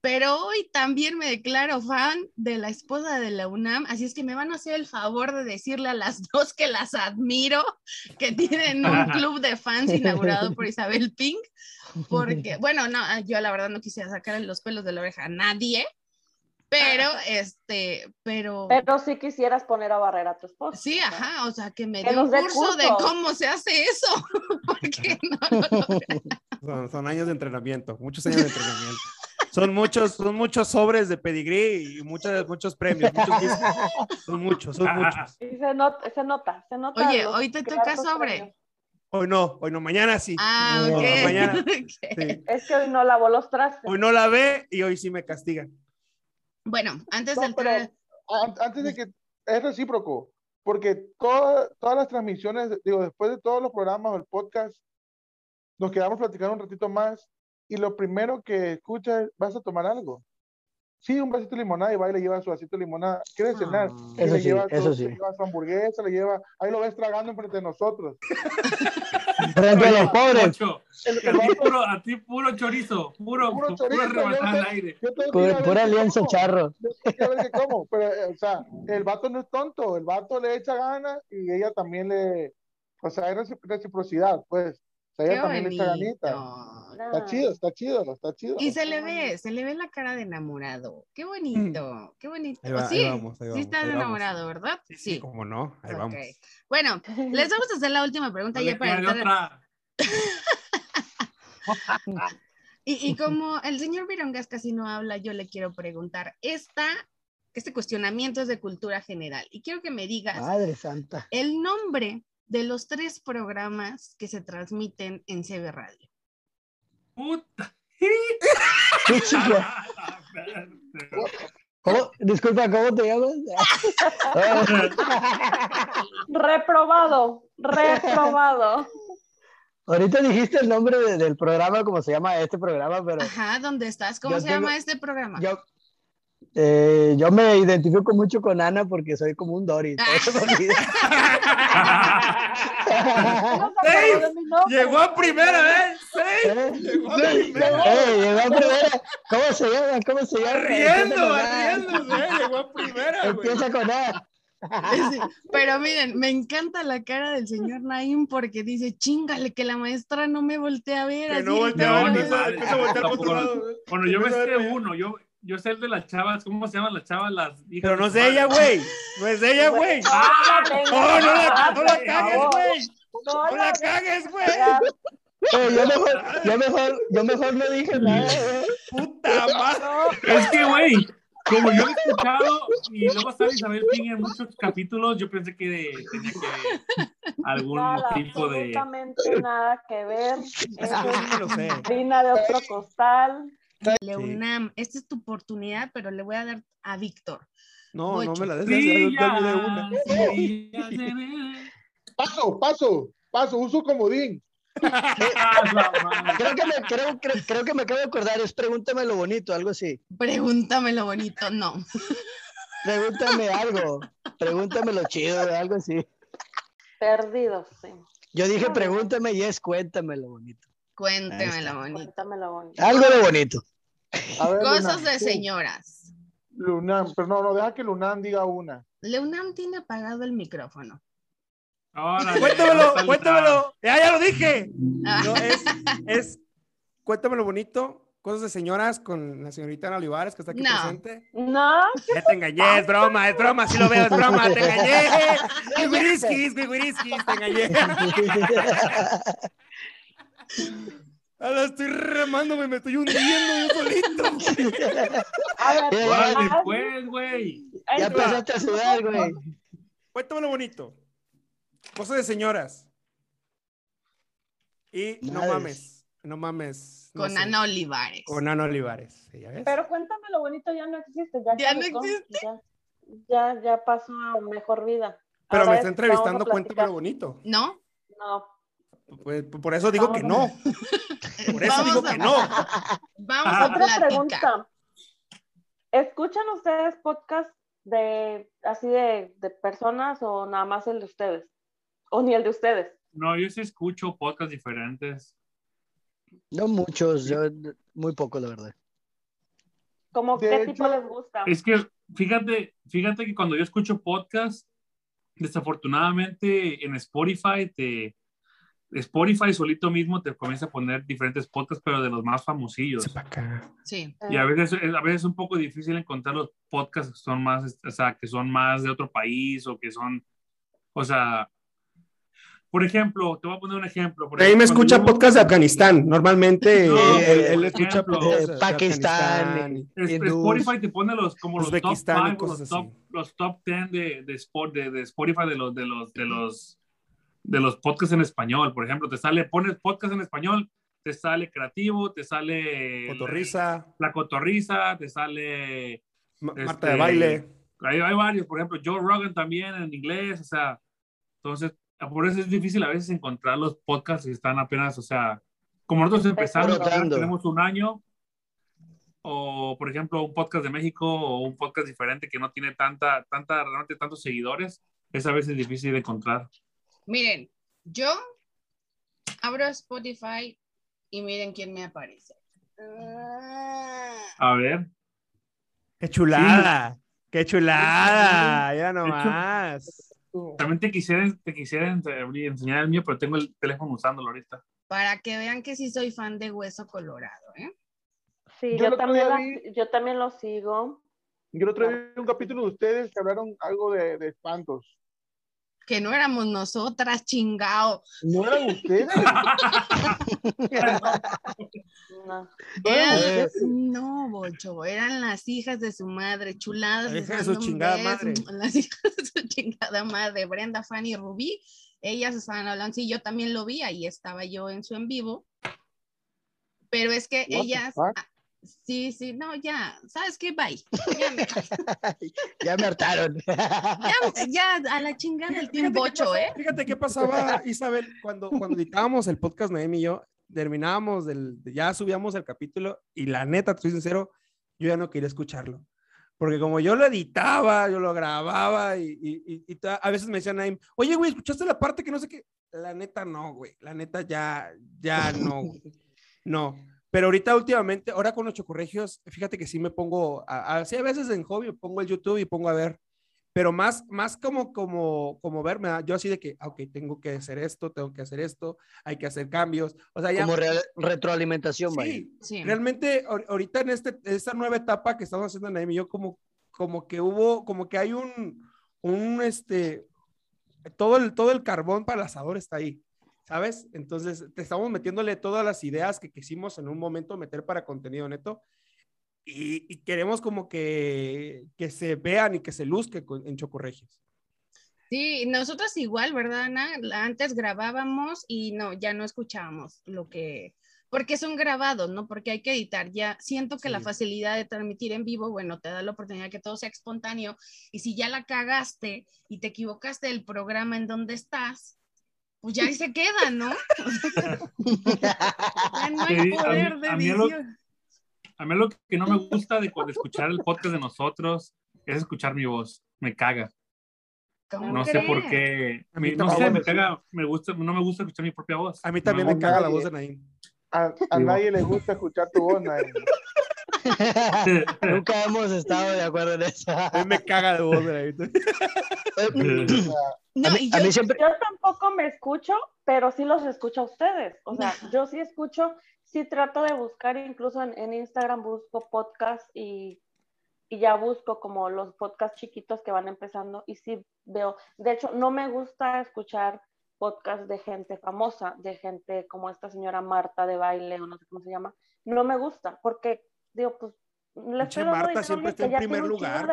Pero hoy también me declaro fan de la esposa de la UNAM, así es que me van a hacer el favor de decirle a las (laughs) dos que las admiro, que tienen un (laughs) club de fans inaugurado por Isabel Pink, porque, bueno, no, yo la verdad no quisiera sacar los pelos de la oreja a nadie, pero, este, pero... Pero sí quisieras poner a barrer a tu esposa. Sí, ajá, o sea, que me Que dé un curso de cómo se hace eso, (laughs) porque (laughs) no, no, no. Son, son años de entrenamiento, muchos años de entrenamiento. Son muchos, son muchos sobres de pedigrí y muchos, muchos premios. muchos son muchos, son muchos. Y se nota, se nota, se nota. Oye, los hoy te toca sobre. premios. Hoy no, hoy no, mañana sí. Ah, No, ok. mañana. (laughs) sí. Es que hoy no lavó los trastes. Hoy no la ve y hoy sí me castigan. Bueno, antes No, pero an- antes de que es recíproco, porque toda- todas las transmisiones, digo, después de todos los programas o el podcast, nos quedamos platicando un ratito más y lo primero que escuchas es, ¿vas a tomar algo? Sí, un vasito de limonada y va y le lleva su vasito de limonada. ¿Quieres cenar? Y Eso le sí, lleva eso su, sí. le lleva su hamburguesa, le lleva, ahí lo ves tragando enfrente de nosotros. Frente a los pobres. A ti puro, a ti puro chorizo, puro, Puro puro, chorizo, rebanar yo al aire. Pura, alianza charro. Yo ver como, pero, eh, o sea, el vato no es tonto, el vato le echa ganas y ella también le, o sea, hay recipro- reciprocidad, pues, sea, ella Qué también le echa ganita. bonito. Está chido, está chido, está chido. Y se le ve, se le ve la cara de enamorado. Qué bonito, qué bonito. Ahí va- sí, ahí vamos, ahí sí vamos, estás vamos. enamorado, ¿verdad? Sí, sí, cómo no, ahí vamos. Bueno, (laughs) les vamos a hacer la última pregunta ya para entrar. otra. (laughs) Y, y como el señor Virongas casi no habla, yo le quiero preguntar, esta, este cuestionamiento es de cultura general y quiero que me digas Madre santa. el nombre de los tres programas que se transmiten en CB Radio. Puta. Qué chica. ¿Cómo? Disculpa, ¿cómo te llamas? (laughs) Reprobado, reprobado. Ahorita dijiste el nombre de- del programa, como se llama este programa, pero Ajá, ¿dónde estás? ¿Cómo se tengo- llama este programa? yo, eh, yo me identifico mucho con Ana porque soy como un Dory. todo se me olvida. No se acordó de mi nombre. Llegó a primera vez, sí. ¿Eh? Llegó a primera. eh, llegó a primera. ¿Cómo se llama? ¿Cómo se llama? Riendo, Empieza con A. riendo, sí, llegó a primera. Empieza con A. Sí, Pero miren, me encanta la cara del señor Naim porque dice, chingale, que la maestra no me voltea a ver. Que así no voltea, a güey. Bueno, yo me sé ver, uno, yo, yo sé el de las chavas, ¿cómo se llaman las chavas? Las hijas Pero no es de ella, güey. No es de ella, güey. ¡Ah! No, no la, no la Por cagues, güey. No, No la cagues, güey. Eh, yo, mejor, yo, mejor, yo mejor no dije nada. güey. Puta madre. Es que, güey, como yo lo he escuchado y luego está Isabel Ping en muchos capítulos, yo pensé que de- tenía que ver algún nada, tipo de... absolutamente nada que ver. (laughs) Es Eso sé. harina de otro costal. Leunam, esta es tu oportunidad, pero le voy a dar a Víctor. No, no me la des. Sí, sí. Paso, paso, paso, uso comodín. Creo que, me, creo, creo, creo que me acabo de acordar. Es pregúntame lo bonito, algo así. Pregúntame lo bonito. No, Pregúntame algo. Pregúntame lo chido, algo así. Perdidos, sí. Yo dije pregúntame y es cuéntame lo bonito. Cuénteme Ahí está. lo bonito. Cuéntame lo bonito. Algo de bonito. A ver, Cosas de señoras. Lunam, pero no, no, deja que Lunam diga una. Leunam tiene apagado el micrófono. Órale, Cuéntamelo, cuéntamelo. Ya, ya lo dije. Ah, No, es, es, cuéntamelo bonito. Cosas de señoras con la señorita Ana Olivares que está aquí No. presente. No, Ya te engañé, es broma, es broma, sí lo veo, es broma, te engañé. (laughs) Guiguiriskis, guiguiriskis, te engañé. (laughs) Ah, la estoy remando, güey, me estoy hundiendo yo solito. a ver, haz- pues, güey. Ya empezaste a sudar, güey. Cuéntamelo bonito. Cosas de señoras. Y no Madres. mames, no mames. no con sé. Ana Olivares. Con Ana Olivares. sí, ¿ya ves? Pero cuéntame lo bonito, ya no existe. Ya, Ya no caducó, existe. Ya, ya, ya pasó a mejor vida. Pero Ahora me es- está entrevistando, vamos a cuéntamelo platicar. bonito. ¿No? No, Pues, por eso digo que no. Vamos (laughs) Por eso Vamos digo a- que no. Vamos a Otra platicar. pregunta. ¿Escuchan ustedes podcast de así de, de personas o nada más el de ustedes? O ni el de ustedes. no, yo sí escucho podcasts diferentes. No muchos, yo muy poco, la verdad. ¿Cómo De qué hecho, tipo les gusta? Es que fíjate, fíjate que cuando yo escucho podcast, desafortunadamente en Spotify te Spotify solito mismo te comienza a poner diferentes podcasts, pero de los más famosillos. Sí. Y a veces, a veces es un poco difícil encontrar los podcasts que son más, o sea, que son más de otro país o que son, o sea, por ejemplo, te voy a poner un ejemplo. Por Ahí me ejemplo, escucha yo- podcast de Afganistán. Normalmente No, eh, él, él escucha ejemplo, de Pakistán, Es-. Spotify te pone los como los top Uzbekistán y 5 cosas los top, los top 10 de, de, sport, de, de Spotify de los de los de los de los podcasts en español, por ejemplo, te sale pones podcast en español, te sale creativo, te sale Cotorriza, la, la cotorriza, te sale Ma- este, Marta de baile. Hay, hay varios, por ejemplo, Joe Rogan también en inglés, o sea, entonces por eso es difícil a veces encontrar los podcasts que están apenas, o sea, como nosotros empezamos, tenemos un año, o por ejemplo un podcast de México o un podcast diferente que no tiene tanta, tanta, realmente tantos seguidores, es a veces difícil de encontrar. Miren, yo abro Spotify y miren quién me aparece. A ver, ¡Qué chulada! ¡Qué chulada! Ya nomás. también te quisiera, te quisiera enseñar el mío, pero tengo el teléfono usándolo ahorita. Para que vean que sí soy fan de Hueso Colorado, ¿eh? Sí, Yo también día la- vi- yo también lo sigo. Yo el otro día vi un capítulo de ustedes que hablaron algo de, de espantos. Que no éramos nosotras, chingao. ¿No eran ustedes? (laughs) No. Eran- no, Bocho, eran las hijas de su madre, chuladas. La les hija de su chingada beso, madre. (laughs) Las hijas de su chingada madre, Brenda, Fanny y Rubí. Ellas estaban hablando, sí, yo también lo vi, ahí estaba yo en su en vivo. Pero es que What ellas, sí, sí, no, ya, ¿sabes qué? Bye. Ya, me- (laughs) ya me hartaron. ya, ya, a la chingada el qué Bocho, ¿eh? Fíjate qué pasaba, Isabel, cuando, cuando editábamos el podcast Naemi y yo, terminábamos, del, ya subíamos el capítulo y la neta, te soy sincero, yo ya no quería escucharlo. Porque como yo lo editaba, yo lo grababa y, y- y- y ta- a veces me decían Naim, oye, güey, ¿escuchaste la parte que no sé qué? La neta no, güey, la neta ya, ya no, güey. No. Pero ahorita últimamente, ahora con los chocorregios, fíjate que sí me pongo, a, a- sí, a veces en hobby pongo el YouTube y pongo a ver pero más, más como, como, como verme, ¿verdad? yo así de que, ah, ok, tengo que hacer esto, tengo que hacer esto, hay que hacer cambios, o sea, ya, Como real- retroalimentación, vaya. sí, Sí. realmente ahor- ahorita en este, esta nueva etapa que estamos haciendo en Naim y yo, como, como que hubo, como que hay un, un, este, todo el, todo el carbón para el asador está ahí, ¿sabes? Entonces, te estamos metiéndole todas las ideas que quisimos en un momento meter para contenido neto y, y queremos como que, que se vean y que se luzque con- en Chocorregios. Sí, nosotros igual, ¿verdad, Ana? Antes grabábamos y no, ya no escuchábamos lo que, porque son grabados, ¿no? Porque hay que editar. Ya siento que la facilidad de transmitir en vivo, bueno, te da la oportunidad de que todo sea espontáneo. Y si ya la cagaste y te equivocaste del programa en donde estás, pues ya ahí se queda, ¿no? (laughs) Ya no hay Sí, a mí- poder de a mí lo-. A mí lo que no me gusta de, de escuchar el podcast de nosotros es escuchar mi voz. Me caga. ¿Cómo No sé por qué. A mí no sé, me me caga. Me gusta, no me gusta escuchar mi propia voz. A mí también me caga la voz de Naim. A, nadie le gusta escuchar tu voz, nadie. (laughs) (laughs) Nunca hemos estado de acuerdo en eso. A mí me caga voz de sea, No, a, mí, y a yo- mí siempre, Yo tampoco me escucho, pero sí los escucho a ustedes. O sea, (laughs) yo sí escucho, sí trato de buscar, incluso en, en Instagram busco podcast y, y ya busco como los podcasts chiquitos que van empezando y sí veo. De hecho, no me gusta escuchar podcasts de gente famosa, de gente como esta señora Marta de baile o no sé cómo se llama. No me gusta porque, digo, pues, dando Marta siempre está que en ya primer lugar.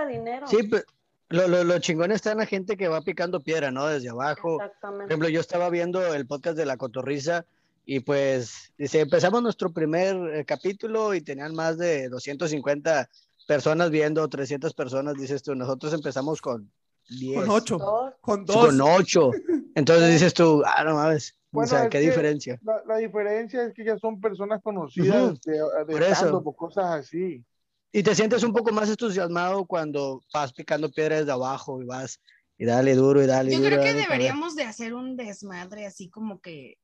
sí, pues, lo, lo, lo chingón está en la gente que va picando piedra, ¿no? Desde abajo. Por Exactamente. ejemplo, yo estaba viendo el podcast de La Cotorriza y pues, dice, empezamos nuestro primer eh, capítulo y tenían más de 250 personas viendo, 300 personas, dices tú, nosotros empezamos con 10. Con ocho, Dos. con Sí, dos. Con 8. Entonces dices tú, ah, no mames. Bueno, o sea, qué diferencia. la, la diferencia es que ya son personas conocidas Ujú. de, de Por eso. stand-up o cosas así. Y te sientes un poco más entusiasmado cuando vas picando piedra desde abajo y vas Y dale duro, y dale Yo duro. creo que deberíamos de hacer un desmadre así como que, eh,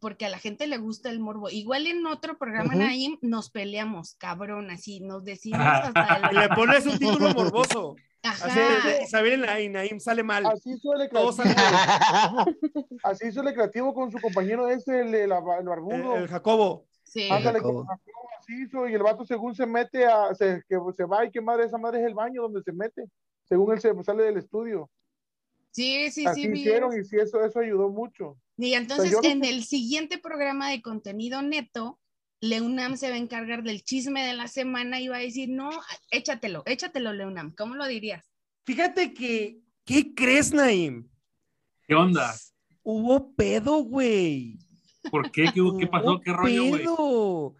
porque a la gente le gusta el morbo. Igual en otro programa, Ujú. Naim, nos peleamos, cabrón, así, nos decimos (laughs) hasta Y le el... pones un título (laughs) morboso. Ajá. Isabel y Naim sale mal. Así suele creativo, sale (laughs) así suele creativo con su compañero ese, el, el, el El, barbudo. el Jacobo. Sí. Ándale, Jacobo. con Jacobo, así hizo, y el vato según se mete a, se, que se va y que madre, esa madre es el baño donde se mete, según él se sale del estudio. Sí, sí, así sí. hicieron eso. y sí, eso, eso ayudó mucho. Y entonces en el siguiente programa de contenido neto, Leunam se va a encargar del chisme de la semana y va a decir, no, échatelo, échatelo, Leunam. ¿Cómo lo dirías? Fíjate que, ¿qué crees, Naim? ¿Qué onda? Hubo pedo, güey. ¿Por qué? ¿Qué, qué pasó? ¿Qué rollo, güey? pedo.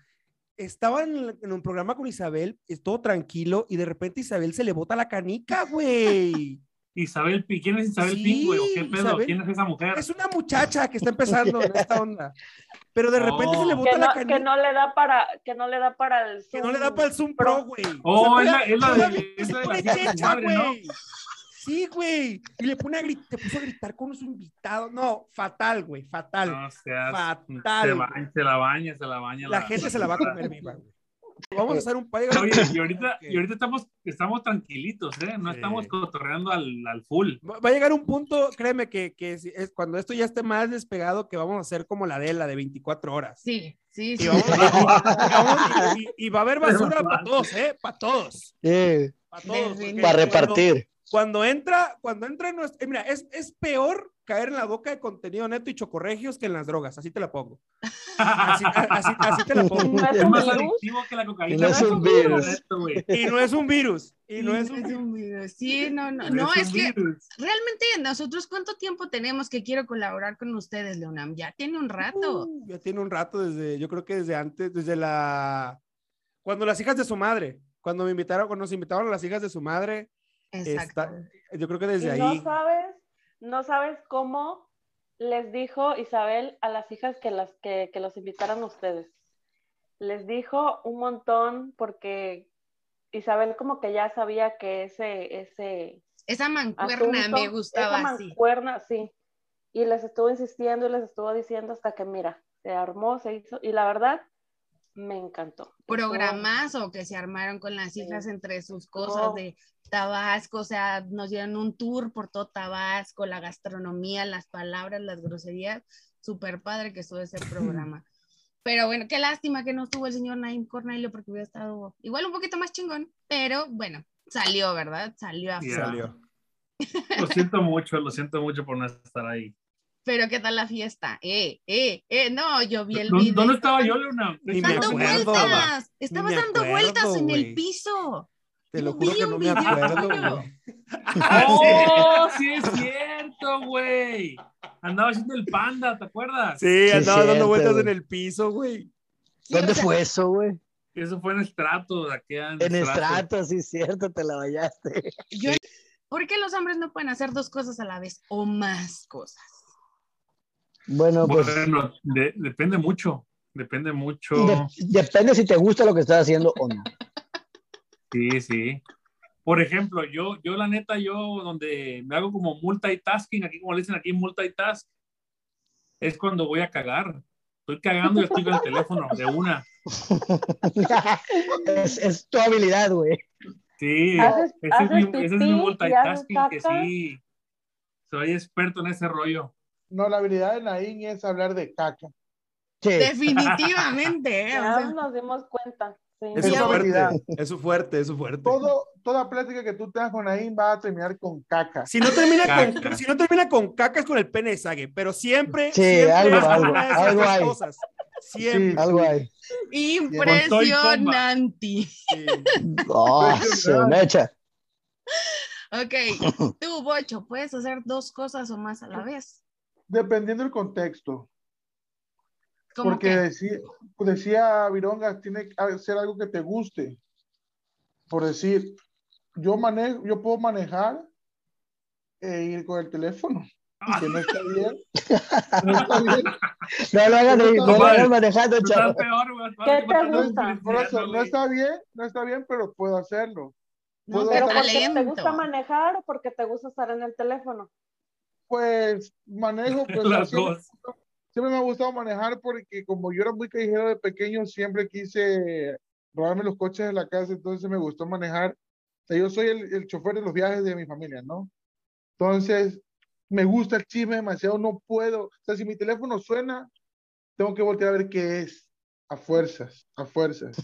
Estaban en, en un programa con Isabel, todo tranquilo, y de repente Isabel se le bota la canica, güey. (laughs) Isabel Pi- ¿Quién es Isabel Sí, Pin, güey? ¿O qué pedo? Isabel- ¿Quién es esa mujer? Es una muchacha que está empezando en esta onda. Pero de repente se le bota la no, canica. que no le da para, que no le da para el Que no le da Zoom para el Zoom Pro, güey. Oh, O es sea, la- es la de- es la de la de checha, güey. Sí, güey. Y le pone a gritar, te puso a gritar con su invitado. No, fatal, güey, fatal. No seas- Fatal, Se, baña, se la baña, se la baña. La gente se la va a comer viva, güey. Vamos a hacer un país. Oye, y ahorita, y ahorita estamos, estamos tranquilitos, ¿eh? No Sí. estamos cotorreando al, al full. Va a llegar un punto, créeme, que, que si- es, cuando esto ya esté más despegado, que vamos a hacer como la de la de 24 horas. Sí, sí, sí. Y, vamos- y- y vamos- y- y va a haber basura para todos, ¿eh? Para todos. Sí, Para todos. para cuando- repartir. Cuando entra, cuando entra en nuestro, eh, mira, es, es peor caer en la boca de contenido neto y chocorregios que en las drogas, así te la pongo. (laughs) Así, así, así te la pongo. No es Es más virus. adictivo que la Y cocaína. no es un virus. Y no es un virus. Y no es un es virus. un virus. Sí, no, no, No no, es es que virus. realmente nosotros cuánto tiempo tenemos que quiero colaborar con ustedes, Leonam. Ya tiene un rato. Uh, ya tiene un rato desde, yo creo que desde antes, desde la, cuando las hijas de su madre, cuando me invitaron, cuando nos invitaron a las hijas de su madre, Exacto. está- yo creo que Y desde no ahí. sabes, no sabes cómo les dijo Isabel a las hijas que las que, que los invitaran a ustedes. Les dijo un montón porque Isabel como que ya sabía que ese, ese Esa mancuerna asunto, me gustaba esa así. mancuerna, sí. Y les estuvo insistiendo y les estuvo diciendo hasta que, mira, se armó, se hizo, y la verdad, me encantó. Programazo que se armaron con las hijas Sí. entre sus cosas de Tabasco, o sea, nos dieron un tour por todo Tabasco, la gastronomía, las palabras, las groserías, súper padre que estuvo ese programa. (laughs) Pero bueno, qué lástima que no estuvo el señor Naim Cornelio porque hubiera estado igual un poquito más chingón, pero bueno, salió, ¿verdad? Salió a flote. Salió. (laughs) Lo siento mucho, lo siento mucho por no estar ahí. Pero ¿qué tal la fiesta? Eh, eh, eh, no, yo vi el ¿Dónde, video. dónde estaba yo, Leona? Ni me Dando acuerdo. vueltas, estabas me dando acuerdo, vueltas en el piso. Te lo juro vi que no me video acuerdo, güey. (laughs) ¡Oh, sí es cierto, güey! Andaba haciendo el panda, ¿te acuerdas? Sí, Sí, andaba dando cierto, vueltas en el piso, güey. ¿Dónde o sea, fue eso, güey? Eso fue en estrato, de aquí en En estrato, sí, cierto, te la vallaste. yo- ¿Por qué los hombres no pueden hacer dos cosas a la vez o más cosas? Bueno, pues Bueno, de- depende mucho, depende mucho. de- depende si te gusta lo que estás haciendo o no. Sí, sí. Por ejemplo, yo, yo la neta, yo donde me hago como multitasking, aquí como le dicen aquí multitask, es cuando voy a cagar. Estoy cagando y estoy con el teléfono de una. (laughs) es, es tu habilidad, güey. Sí, ese es mi, ese es mi multitasking que sí. Soy experto en ese rollo. No, la habilidad de Naín es hablar de caca. Sí. Definitivamente, ¿eh? O sea, nos dimos cuenta. Sí. Es su fuerte, es su fuerte, es su fuerte. Todo, toda plática que tú tengas con Naín va a terminar con caca. Si no termina con, Caca. si no termina con caca es con el pene de Sague, pero siempre, Sí, siempre algo, algo, algo hay. cosas. Siempre. Sí. Algo hay. impresionante. sí. Oh, se me echa. Ok, tú, Bocho, puedes hacer dos cosas o más a la vez. Dependiendo del contexto. ¿Cómo Porque que? decía, decía Vironga, tiene que ser algo que te guste. Por decir, yo manejo, yo puedo manejar e ir con el teléfono. Y que no está bien. (laughs) No está bien. No lo hagan, no lo hagan manejando, güey. ¿Qué te gusta? Por eso, no está bien, no está bien, pero puedo hacerlo. No, Puedo pero ¿Pero estar- porque te gusta manejar o porque te gusta estar en el teléfono? Pues manejo, (laughs) pues Las siempre, dos. siempre me ha gustado manejar porque como yo era muy callejero de pequeño, siempre quise robarme los coches de la casa, entonces me gustó manejar. O sea, yo soy el, el chofer de los viajes de mi familia, ¿no? Entonces, me gusta el chisme demasiado, no puedo. O sea, si mi teléfono suena, tengo que voltear a ver qué es. A fuerzas, a fuerzas.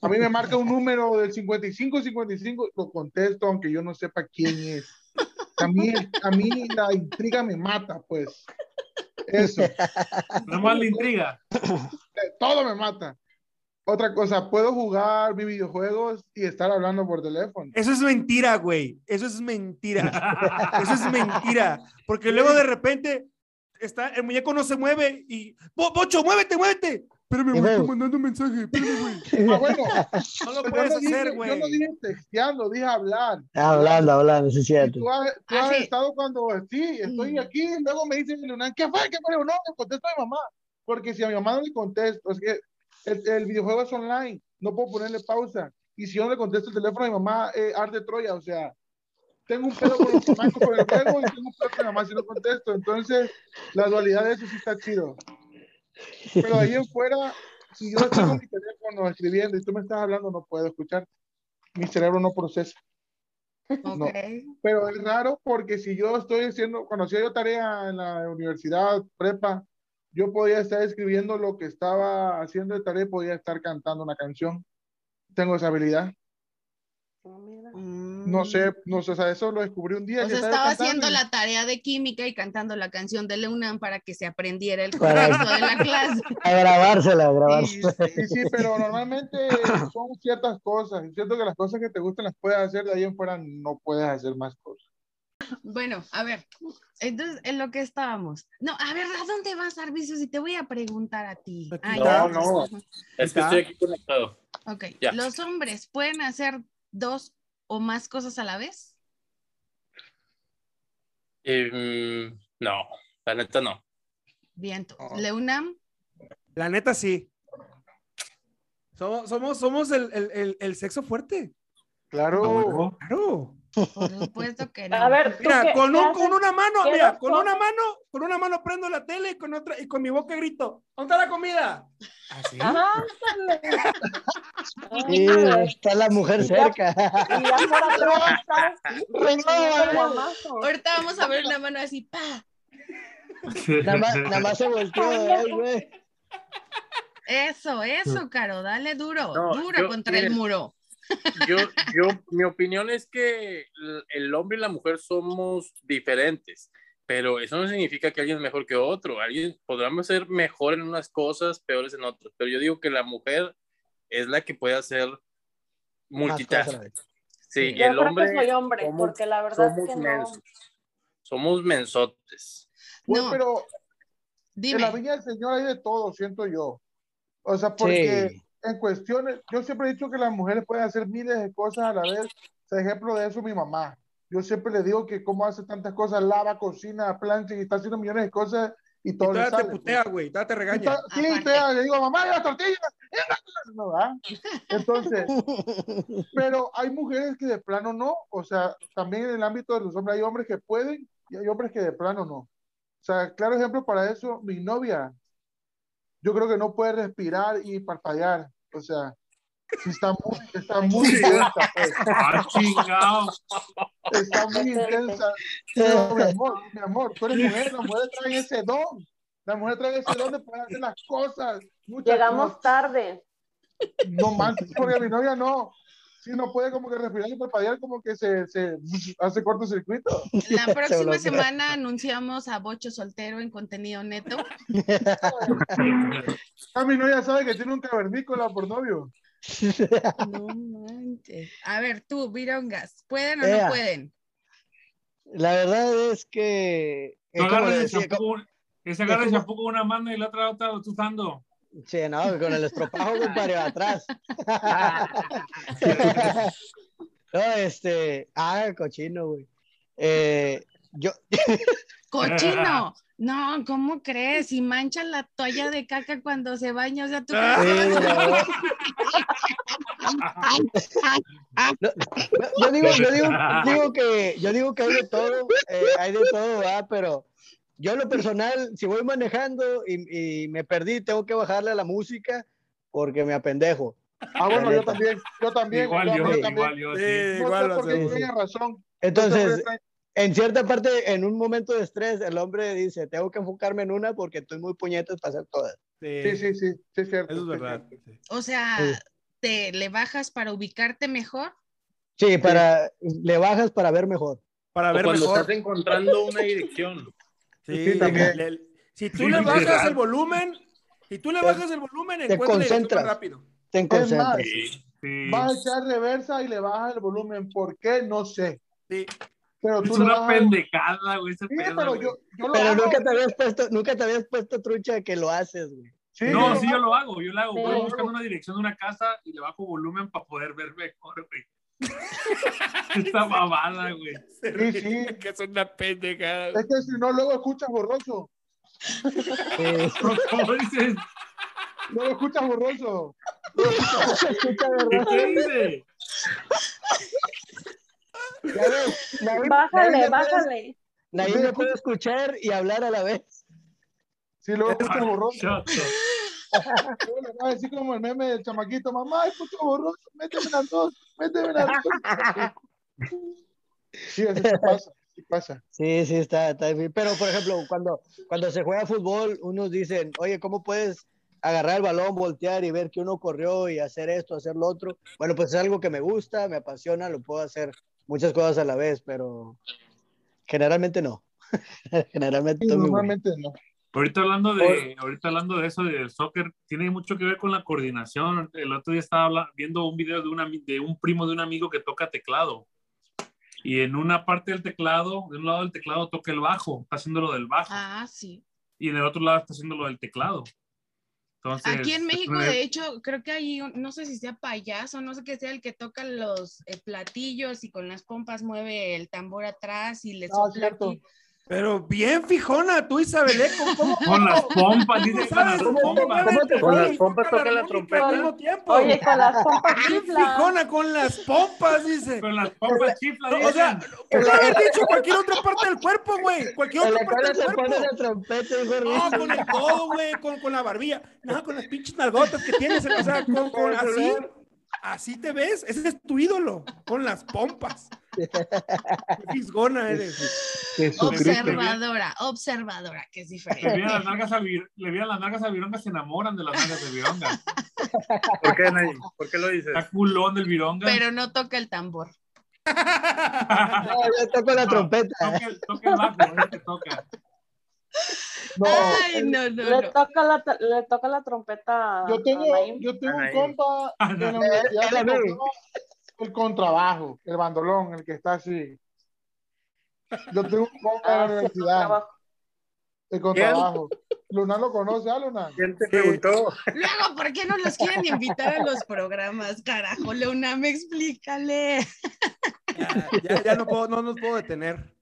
A mí me marca un número del 55, 55, lo contesto aunque yo no sepa quién es. A mí, a mí la intriga me mata, pues. Eso, Nada más la intriga. todo me mata. Otra cosa, puedo jugar mis videojuegos y estar hablando por teléfono. Eso es mentira, güey. Eso es mentira. (laughs) Eso es mentira. Porque luego de repente está, el muñeco no se mueve y. "Bo- Bocho, muévete, muévete. Espérame, güey, estoy mandando un mensaje. Espérame, güey. (laughs) Ah, bueno, No lo puedes no dije- hacer, Yo no güey. dije texteando, dije hablar. Hablando, hablando, sí es Y cierto. tú has, tú Ah, has estado cuando, sí, estoy Mm. aquí, y luego me dicen, Leonel, ¿qué fue? ¿Qué fue? No, le contesto a mi mamá. Porque si a mi mamá no le contesto, es que el, el videojuego es online, no puedo ponerle pausa. Y si yo no le contesto el teléfono a mi mamá, eh, arde Troya, o sea, tengo un pedo con los chamacos con el juego y tengo un pedo con mi mamá si no contesto. Entonces, la dualidad de eso sí está chido. Pero ahí en fuera, si yo estoy con mi teléfono escribiendo y tú me estás hablando, no puedo escuchar. Mi cerebro no procesa. No. Pero es raro porque si yo estoy haciendo, cuando hacía yo tarea en la universidad, prepa, yo podía estar escribiendo lo que estaba haciendo de tarea podía estar cantando una canción. Tengo esa habilidad. No, sé, no sé, o sea, eso lo descubrí un día. O que sea, estaba cantando haciendo la tarea de química y cantando la canción de Leunam para que se aprendiera el Para- contexto de la clase. (laughs) A grabársela, a grabársela. Sí, sí, pero normalmente son ciertas cosas. Es cierto que las cosas que te gustan las puedes hacer, de ahí en fuera no puedes hacer más cosas. Bueno, a ver, entonces en lo que estábamos. No, a ver, ¿a dónde vas, Arvicio? Si te voy a preguntar a ti. Aquí Ah, ya. No, no. Es que estoy aquí conectado. Ok, Ya. ¿los hombres pueden hacer dos o más cosas a la vez? Eh, mm, no, la neta no. Viento. Oh. Leunam, La neta, sí. Somos, somos, somos el, el, el, el sexo fuerte. Claro. Claro. Por supuesto que no. A ver, ¿tú Mira, qué- con, un- con una mano, ¿Qué mira, con una mano, con una mano prendo la tele y con otra, y con mi boca grito, ¿dónde está la comida? Así. Ajá, ándale. Sí, está la mujer cerca. Y ya. (laughs) Ahorita vamos a ver una mano así, pa. Nada más, nada más se volteó, ay, güey. Eso, eso, Caro, dale duro, No, duro yo- contra el muro. Yo, yo, mi opinión es que el- hombre y la mujer somos diferentes, pero eso no significa que alguien es mejor que otro. Alguien podrá ser mejor en unas cosas, peores en otras, pero yo digo que la mujer es la que puede hacer multitask. Sí, Yo el creo hombre que soy hombre, somos- porque la verdad es que no. mensos. Somos mensotes. Pues, No, pero en la dime. viña del Señor hay de todo, siento yo. O sea, porque Sí. En cuestiones, yo siempre he dicho que las mujeres pueden hacer miles de cosas a la vez. O sea, ejemplo de eso, mi mamá. Yo siempre le digo que cómo hace tantas cosas, lava, cocina, plancha y está haciendo millones de cosas y Y todo le todavía te sale. pues. putea, güey, todavía te Y regaña. to- Sí, todavía le digo, mamá, la tortilla. No, ¿verdad? Entonces, (laughs) pero hay mujeres que de plano no. O sea, también en el ámbito de los hombres hay hombres que pueden y hay hombres que de plano no. O sea, claro ejemplo para eso, mi novia, yo creo que no puede respirar y parpadear. O sea, sí está muy, está muy intensa, pues. Ah, chingado. Está muy intensa. Pero, mi amor, mi amor, tú eres mujer, las mujeres traen ese don. Las mujeres traen ese don de poder hacer las cosas. Muchas Llegamos tarde. no más, porque mi novia no. Si no puede como que respirar y parpadear, como que se, se (laughs) hace cortocircuito. La (laughs) próxima semana anunciamos a Bocho Soltero en contenido neto. (laughs) A mi novia sabe que tiene un cavernícola por novio. No manches. A ver, tú, Virongas, ¿pueden o Ea. no pueden? La verdad es que. eh, el champú, con- ese agarra el champú con una mano y la otra otra lo está usando. Sí, no, con el estropajo, compadre, atrás. (laughs) no, este. Ah, cochino, güey. Eh, yo. (laughs) Cochino. No, ¿cómo crees? Si mancha la toalla de caca cuando se baña, o sea, tú. Sí, verdad. (laughs) No, yo digo, yo digo, digo que, yo digo que hay de todo, eh, hay de todo, ¿verdad? pero yo en lo personal, si voy manejando y, y me perdí, tengo que bajarle a la música porque me apendejo. Ah, bueno, yo también, yo también. Igual yo, yo, también. igual yo, sí. Sí, No sé igual lo por qué hacemos. tiene razón. Entonces, en cierta parte, en un momento de estrés, el hombre dice, tengo que enfocarme en una porque estoy muy puñetas para hacer todas. Sí, sí, sí, sí, es cierto. Eso es verdad. O sea, Sí. te le bajas para ubicarte mejor. Sí, para, le bajas para ver mejor. Para O ver cuando mejor. estás encontrando una dirección. Sí, Sí, también. le- le- si tú Sí, le bajas el volumen, si tú le Te- bajas el volumen, te concentras. rápido. Te Es concentras. Vas a echar reversa y le bajas el volumen. ¿Por qué? No sé. Sí. Pero Es tú le una bajas. pendejada, güey, ese Sí, pedo, pero yo, yo lo Pero hago. nunca te habías puesto, nunca te habías puesto trucha de que lo haces, güey. Sí, No, sí, yo lo hago, yo lo hago. Voy buscando una dirección de una casa y le bajo volumen para poder ver mejor, güey. (laughs) Esta babada, güey. Sí, sí. Que es una pendejada. Es que si no, luego escuchas borroso. Eh, (laughs) ¿Cómo dices? Luego escuchas borroso. escucha, ¿Qué, ¿verdad? qué dice? Ya ves, Naim- Bájale, Naim me puede- bájale. Naim me puede escuchar y hablar a la vez. Sí, luego escuchas borroso. Chato. Luego le vas a decir como el meme del chamaquito, mamá, escucho borroso, méteme las dos, méteme las dos. (laughs) Sí, eso sí pasa, sí pasa. Sí, sí, está, está difícil. Pero, por ejemplo, cuando, cuando se juega fútbol, unos dicen, oye, ¿cómo puedes agarrar el balón, voltear y ver que uno corrió y hacer esto, hacer lo otro? Bueno, pues es algo que me gusta, me apasiona, lo puedo hacer muchas cosas a la vez, pero generalmente no. (laughs) generalmente Sí, bueno. normalmente no. Ahorita hablando de, ahorita hablando de eso del soccer, tiene mucho que ver con la coordinación. El otro día estaba viendo un video de, una, de un primo de un amigo que toca teclado. Y en una parte del teclado, de un lado del teclado toca el bajo, está haciendo lo del bajo. Ah, sí. Y en el otro lado está haciendo lo del teclado. Entonces, Aquí en México, una- de hecho, creo que hay, un- no sé si sea payaso, no sé qué sea el que toca los eh, platillos y con las pompas mueve el tambor atrás y le Ah, sopla cierto. aquí. Pero bien fijona, tú Isabeleco, ¿cómo? Con las pompas, dice, ¿Cómo con las sabes? pompas. ¿Cómo te Con las pompas toca la trompeta. Al mismo tiempo. Oye, con las (laughs) pompas fijona con las pompas, dice. Con las pompas chifla, No, o sea, pudo haber dicho cualquier otra parte del cuerpo, güey. Cualquier otra la parte cara del se pone cuerpo. la trompeta, No, con el codo, güey, con, con la barbilla. No, con las pinches nalgotas que tienes. O sea, con, con así. Así te ves. Ese es tu ídolo. Con las pompas. Qué fisgona eres. Observadora, observadora, que es Le diferente. vieran las nalgas a, Vir- le vieran las nalgas a Vironga, se enamoran de las nalgas de Vironga. ¿Por qué, Naim? ¿Por qué lo dices? Está culón del Vironga. Pero no toca el tambor. No, yo toco la No, trompeta. Toca el, toca el bajo, es que toca. No, Ay, no, no, Le no. toca la, le toca la trompeta yo tengo, yo tengo un compa la universidad el contrabajo, el bandolón, el que está así. Yo tengo un compa en la Ah, universidad, el contrabajo. Luna lo conoce, ¿ah, Luna? ¿Quién te preguntó? Luego, ¿por qué no los quieren invitar a los programas? Carajo, Leoname, explícale. Ya, ya, ya no, puedo, no nos puedo detener.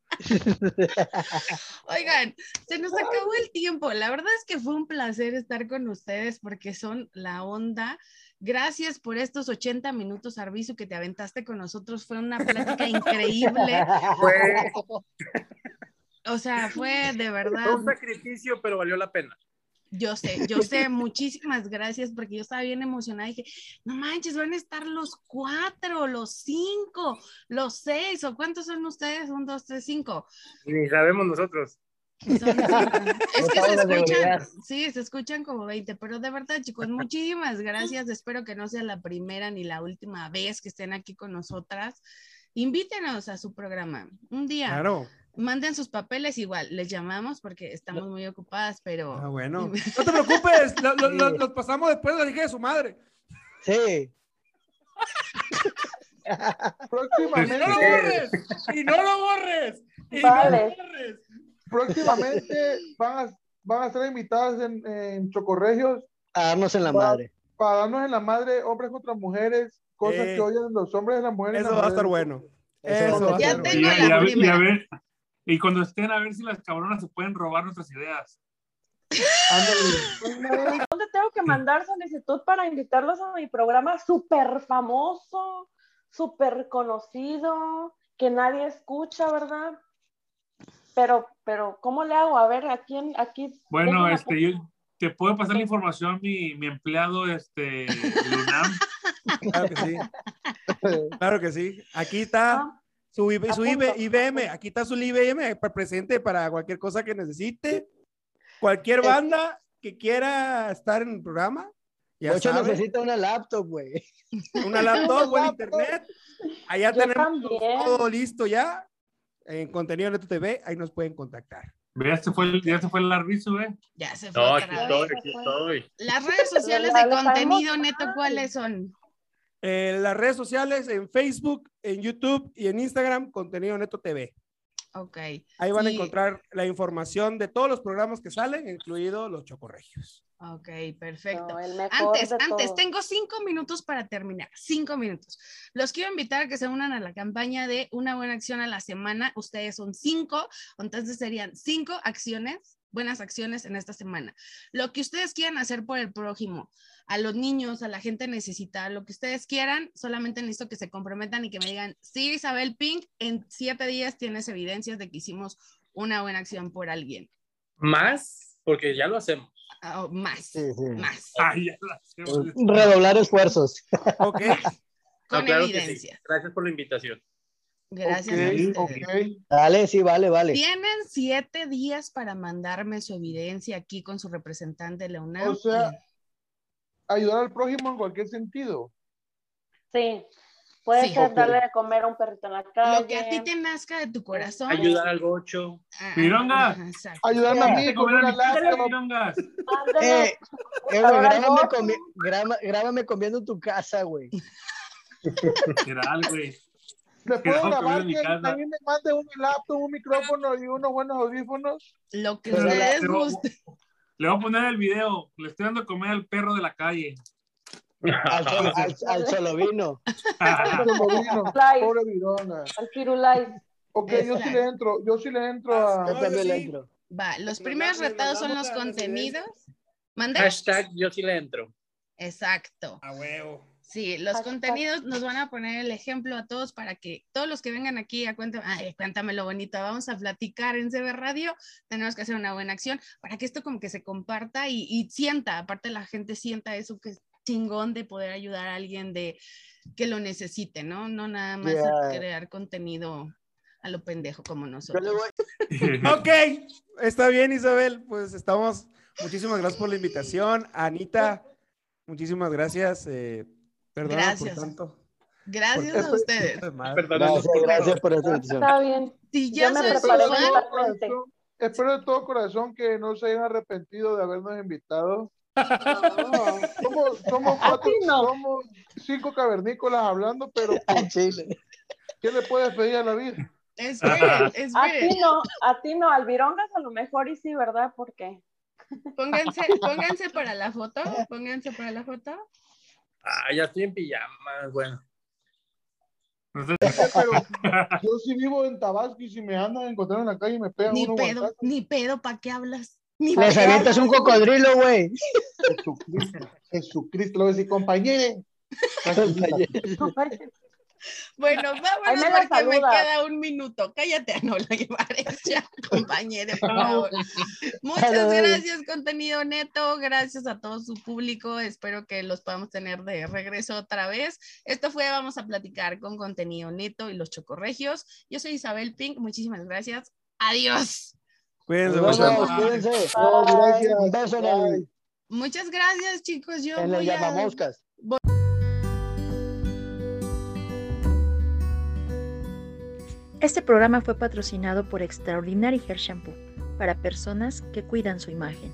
Oigan, se nos acabó el tiempo. La verdad es que fue un placer estar con ustedes porque son la onda. Gracias por estos 80 minutos, Arbizu, que te aventaste con nosotros. Fue una plática increíble. (laughs) Fue, O sea, fue de verdad. fue un sacrificio, pero valió la pena. Yo sé, yo sé, muchísimas gracias porque yo estaba bien emocionada. Dije, no manches, van a estar los cuatro, los cinco, los seis, o cuántos son ustedes? Un, dos, tres, cinco. Ni sabemos nosotros. Son. (laughs) (laughs) Es que se escuchan, sí, se escuchan como 20, pero de verdad, chicos, muchísimas gracias. Espero que no sea la primera ni la última vez que estén aquí con nosotras. Invítenos a su programa un día. Claro. Manden sus papeles igual, les llamamos porque estamos muy ocupadas, pero Ah, bueno. (laughs) No te preocupes, lo- lo- lo- los pasamos después de la hija de su madre. Sí. Y no Próximamente, lo borres, y no lo borres, y Vale. no lo borres. Próximamente van a, van a ser invitadas en, en Chocorregios A darnos en la Va- madre. para darnos en la madre hombres contra mujeres, cosas Eh. que odian los hombres y las mujeres. Eso las va a estar bueno. Eso Eso va a Ya estar tengo bueno. Y, a- la y a ver- y a ver- y cuando estén, a ver si las cabronas se pueden robar nuestras ideas. Ándale. ¿Dónde tengo que mandar solicitud para invitarlos a mi programa súper famoso, súper conocido, que nadie escucha, ¿verdad? Pero, pero, ¿cómo le hago? A ver, ¿a quién, aquí? Bueno, este, yo te puedo pasar la información mi, mi empleado, este, Lunam. (laughs) Claro que sí. (laughs) Claro que sí. Aquí está Ah, su, IB su apunto. IB IBM. Aquí está su IBM presente para cualquier cosa que necesite. Cualquier banda que quiera estar en el programa. Ya Ocho sabe, necesita una laptop, güey. una laptop, buen internet. Allá Yo tenemos también. todo listo ya. En contenido Neto TV, ahí nos pueden contactar. Ya se fue el, ya se fue el larvizo, ¿eh? Ya se fue No, aquí estoy, aquí estoy. Las redes sociales de (laughs) contenido neto. ¿cuáles son? Eh, las redes sociales, en Facebook, en YouTube y en Instagram, Contenido Neto TV. Ok. Ahí van a encontrar la información de todos los programas que salen, incluidos los chocorregios. Ok, perfecto. No, el mejor Antes, antes, tengo cinco minutos para terminar. Cinco minutos. Los quiero invitar a que se unan a la campaña de una buena acción a la semana. Ustedes son cinco, entonces serían cinco acciones, buenas acciones en esta semana. Lo que ustedes quieran hacer por el prójimo, a los niños, a la gente necesitada, lo que ustedes quieran, solamente necesito que se comprometan y que me digan, sí, Isabel Pink, en siete días tienes evidencias de que hicimos una buena acción por alguien. Más, porque ya lo hacemos. Ah, más, Sí, sí. más. Ay, hacemos. Redoblar esfuerzos. Ok. (laughs) Con No, claro que sí. evidencia. Gracias por la invitación. Gracias a Ok, ustedes. ok. Dale, sí, vale, vale. Tienen siete días para mandarme su evidencia aquí con su representante de la UNAM. O sea, ayudar al prójimo en cualquier sentido. Sí, puede Sí. ser darle de comer a un perrito en la calle. lo que a ti te nazca de tu corazón. Ayudar al gocho. Ah, Pironga. ajá, exacto. Ayudarme a mí con comer a pirongas. Eh, eh, güey, grábame, comi- graba- grábame comiendo en tu casa, güey. Literal, güey. Grabar que vive que en mi casa. también me mande un laptop, un micrófono y unos buenos audífonos. Lo que ustedes gusten. (laughs) Le voy a poner el video. Le estoy dando a comer al perro de la calle. Al, (laughs) al, al solo vino. Como vino, Live. pobre Virona. Al Firulais. Ok, yo sí le entro, yo sí le entro a... Yo también le entro. Va, los primeros retados son los contenidos. Hashtag yo sí le entro. Exacto. A huevo. Sí, los Hashtag. contenidos nos van a poner el ejemplo a todos para que todos los que vengan aquí a cuéntame, ay, cuéntame lo bonito, vamos a platicar en CB Radio, tenemos que hacer una buena acción para que esto como que se comparta y, y sienta, aparte la gente sienta eso que chingón de poder ayudar a alguien de que lo necesite, ¿no? No nada más Yeah. crear contenido a lo pendejo como Yo nosotros. le voy, (laughs) Ok, está bien, Isabel. Pues estamos. Muchísimas gracias por la invitación. Anita, muchísimas gracias. Eh, por tanto. Gracias a ustedes. Perdón, gracias, gracias por esta invitación. Está bien. Si yo me preparé Espero de todo mentalmente. corazón- Espero de todo corazón que no se hayan arrepentido de habernos invitado. No. Somos, somos A cuatro, no. somos cinco cavernícolas hablando, pero (laughs) chile. ¿qué le puedes pedir a la vida? esperen, (laughs) A esperen. ti no, a ti no, al Virongas a lo mejor y sí, ¿verdad? Porque Pónganse, (laughs) pónganse para la foto, pónganse para la foto. Ah, ya estoy en pijama. Bueno. Pero yo sí vivo en Tabasco y si me andan a encontrar en la calle me pegan Ni pedo, ni pedo, ¿para qué hablas? Ni Les avientas un cocodrilo, güey. Jesucristo, Jesucristo, lo voy a decir, compañero. Bueno, vámonos me la porque me queda un minuto. Cállate, (laughs) Anola Guevara, ya, compañero, por favor. Muchas gracias, contenido neto. Gracias a todo su público. Espero que los podamos tener de regreso otra vez. Esto fue Vamos a platicar con contenido neto y los chocorregios. Yo soy Isabel Pink. Muchísimas gracias. Adiós. Cuídense Nos mucho. vemos, cuídense. No, gracias. Un beso en el, Muchas gracias, chicos. Yo en voy a... llamamoscas. Este programa fue patrocinado por Extraordinary Hair Shampoo para personas que cuidan su imagen.